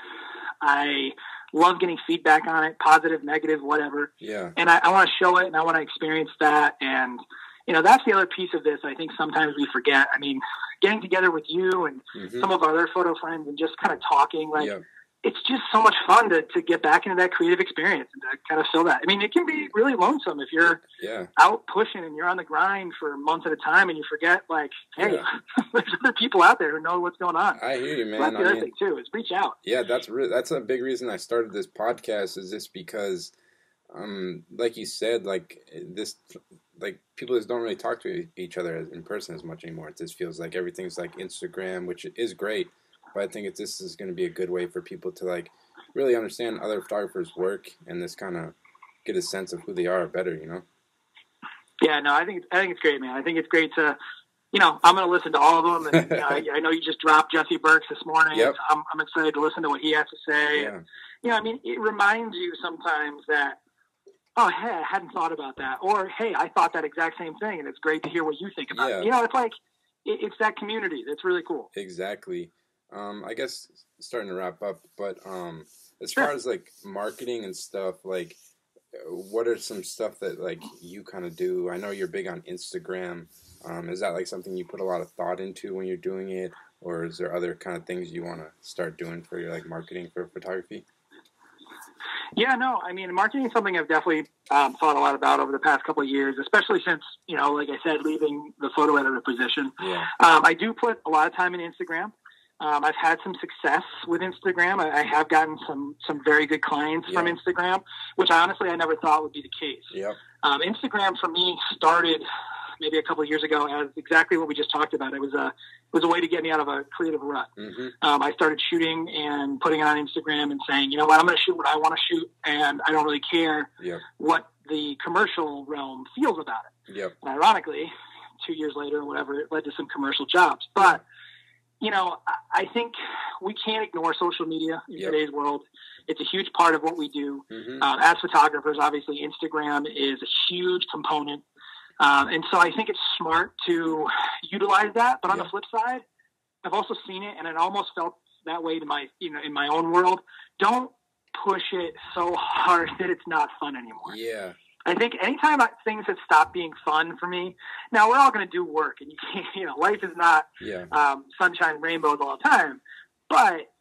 I love getting feedback on it, positive, negative, whatever. Yeah. And I, I want to show it and I want to experience that. And, you know, that's the other piece of this I think sometimes we forget. I mean, getting together with you and hmm some of our other photo friends and just kind of talking, like, yeah. it's just so much fun to, to get back into that creative experience and to kind of feel that. I mean, it can be really lonesome if you're Yeah. out pushing and you're on the grind for months at a time and you forget, like, hey, Yeah. there's other people out there who know what's going on. I hear you, So man. that's the I other mean, thing too is reach out. yeah, that's re- that's a big reason I started this podcast. Is just because, um, like you said, like this, like people just don't really talk to each other in person as much anymore. It just feels like everything's like Instagram, which is great, but I think it, this is going to be a good way for people to like really understand other photographers' work and this kind of get a sense of who they are better. You know? Yeah, no, I think I think it's great, man. I think it's great to, you know, I'm going to listen to all of them, and you know, I, I know you just dropped Jesse Burke's this morning. Yep. I'm, I'm excited to listen to what he has to say. Yeah. You know, I mean, it reminds you sometimes that, oh, hey, I hadn't thought about that, or hey, I thought that exact same thing, and it's great to hear what you think about Yeah. it. You know, it's like it, it's that community that's really cool. Exactly. Um, I guess starting to wrap up, but um, as Sure. far as like marketing and stuff, like what are some stuff that like you kind of do? I know you're big on Instagram. Um, is that like something you put a lot of thought into when you're doing it, or is there other kind of things you want to start doing for your like marketing for photography? Yeah, no, I mean, marketing is something I've definitely um, thought a lot about over the past couple of years, especially since, you know, like I said, leaving the photo editor position. Yeah. Um, I do put a lot of time in Instagram. Um, I've had some success with Instagram. I, I have gotten some some very good clients from Instagram, which I honestly I never thought would be the case. Yep. Um, Instagram for me started maybe a couple of years ago as exactly what we just talked about. It was a it was a way to get me out of a creative rut. hmm Um, I started shooting and putting it on Instagram and saying, you know what, I'm going to shoot what I want to shoot, and I don't really care Yep. what the commercial realm feels about it. Yep. And ironically, two years later, whatever, it led to some commercial jobs. But you know, I- think we can't ignore social media in Yep. today's world. It's a huge part of what we do. hmm Um, as photographers, obviously, Instagram is a huge component. Um, and so I think it's smart to utilize that. But on Yeah. the flip side, I've also seen it, and it almost felt that way to my, you know, in my own world. Don't push it so hard that it's not fun anymore. Yeah. I think anytime I- things have stopped being fun for me, now we're all going to do work, and you can't, you know, life is not Yeah. um, sunshine and rainbows all the time. But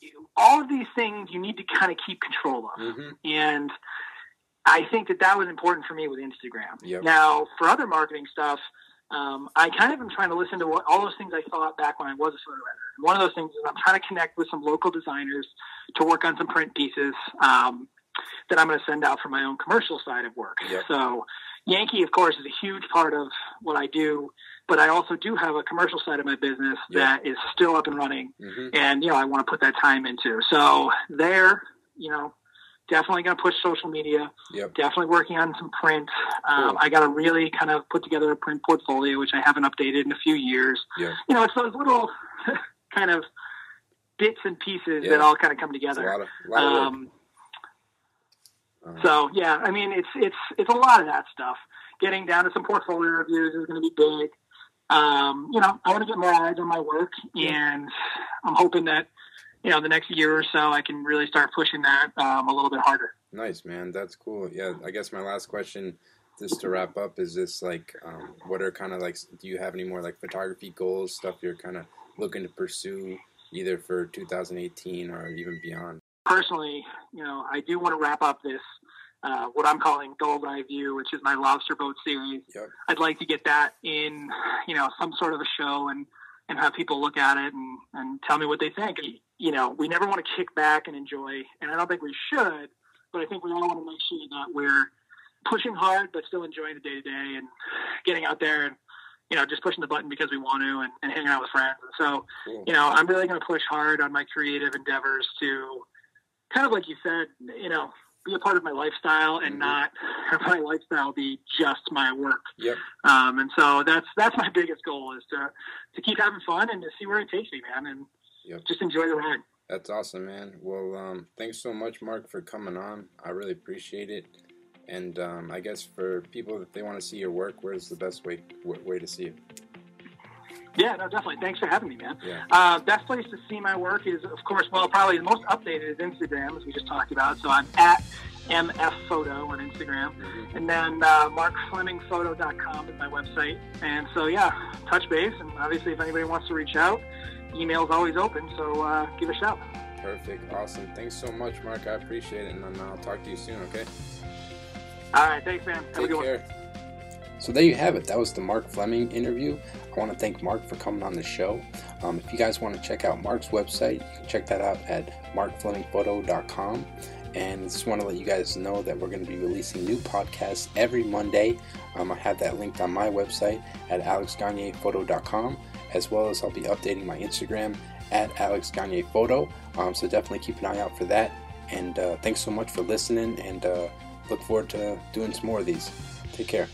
you- all of these things you need to kind of keep control of. hmm And I think that that was important for me with Instagram. Yep. Now, for other marketing stuff, um, I kind of am trying to listen to what, all those things I thought back when I was a photo editor. And one of those things is I'm trying to connect with some local designers to work on some print pieces um, that I'm going to send out for my own commercial side of work. Yep. So, Yankee, of course, is a huge part of what I do, but I also do have a commercial side of my business Yep. that is still up and running hmm and you know I want to put that time into. So there, you know, definitely going to push social media. Yep. Definitely working on some print. Um, Cool. I got to really kind of put together a print portfolio, which I haven't updated in a few years. Yeah. You know, it's those little kind of bits and pieces Yeah. that all kind of come together. lot of, lot. Um, so yeah, I mean, it's it's it's a lot of that stuff. Getting down to some portfolio reviews is going to be big. Um, you know, I want to get more eyes on my work, and I'm hoping that you know the next year or so I can really start pushing that um, a little bit harder. Nice, man. That's cool. Yeah, I guess my last question, just to wrap up, is this like, um, what are kind of like, do you have any more like photography goals, stuff you're kind of looking to pursue either for 2018 or even beyond? Personally, you know, I do want to wrap up this uh, what I'm calling Gold Eye View, which is my lobster boat series. Yep. I'd like to get that in, you know, some sort of a show and and have people look at it and and tell me what they think. You know, we never want to kick back and enjoy, and I don't think we should, but I think we all want to make sure that we're pushing hard but still enjoying the day to day and getting out there and you know just pushing the button because we want to and, and hanging out with friends. And so Cool. you know, I'm really going to push hard on my creative endeavors to kind of like you said, you know, be a part of my lifestyle and Mhm. not have my lifestyle be just my work. Yep. Um, and so that's that's my biggest goal is to to keep having fun and to see where it takes me, man, and Yep. just enjoy the ride. That's awesome, man. Well, um, thanks so much, Mark, for coming on. I really appreciate it. And um, I guess for people that they want to see your work, where's the best way w- way to see it? Yeah, no, definitely. Thanks for having me, man. Yeah. Uh, best place to see my work is, of course, well, probably the most updated is Instagram, as we just talked about. So I'm at MF Photo on Instagram. Mhm. And then uh, markflemingphoto.com is my website. And so, yeah, touch base. And obviously, if anybody wants to reach out, email's always open. So uh, give a shout. Perfect. Awesome. Thanks so much, Mark. I appreciate it. And then I'll talk to you soon, okay? All right. Thanks, man. Have a Take good one. care. So there you have it. That was the Mark Fleming interview. I want to thank Mark for coming on the show. Um, if you guys want to check out Mark's website, you can check that out at markflemingphoto.com. And just want to let you guys know that we're going to be releasing new podcasts every Monday. Um, I have that linked on my website at alexgagnephoto.com, as well as I'll be updating my Instagram at alexgagnephoto. Um, so definitely keep an eye out for that. And uh, thanks so much for listening, and uh, look forward to doing some more of these. Take care.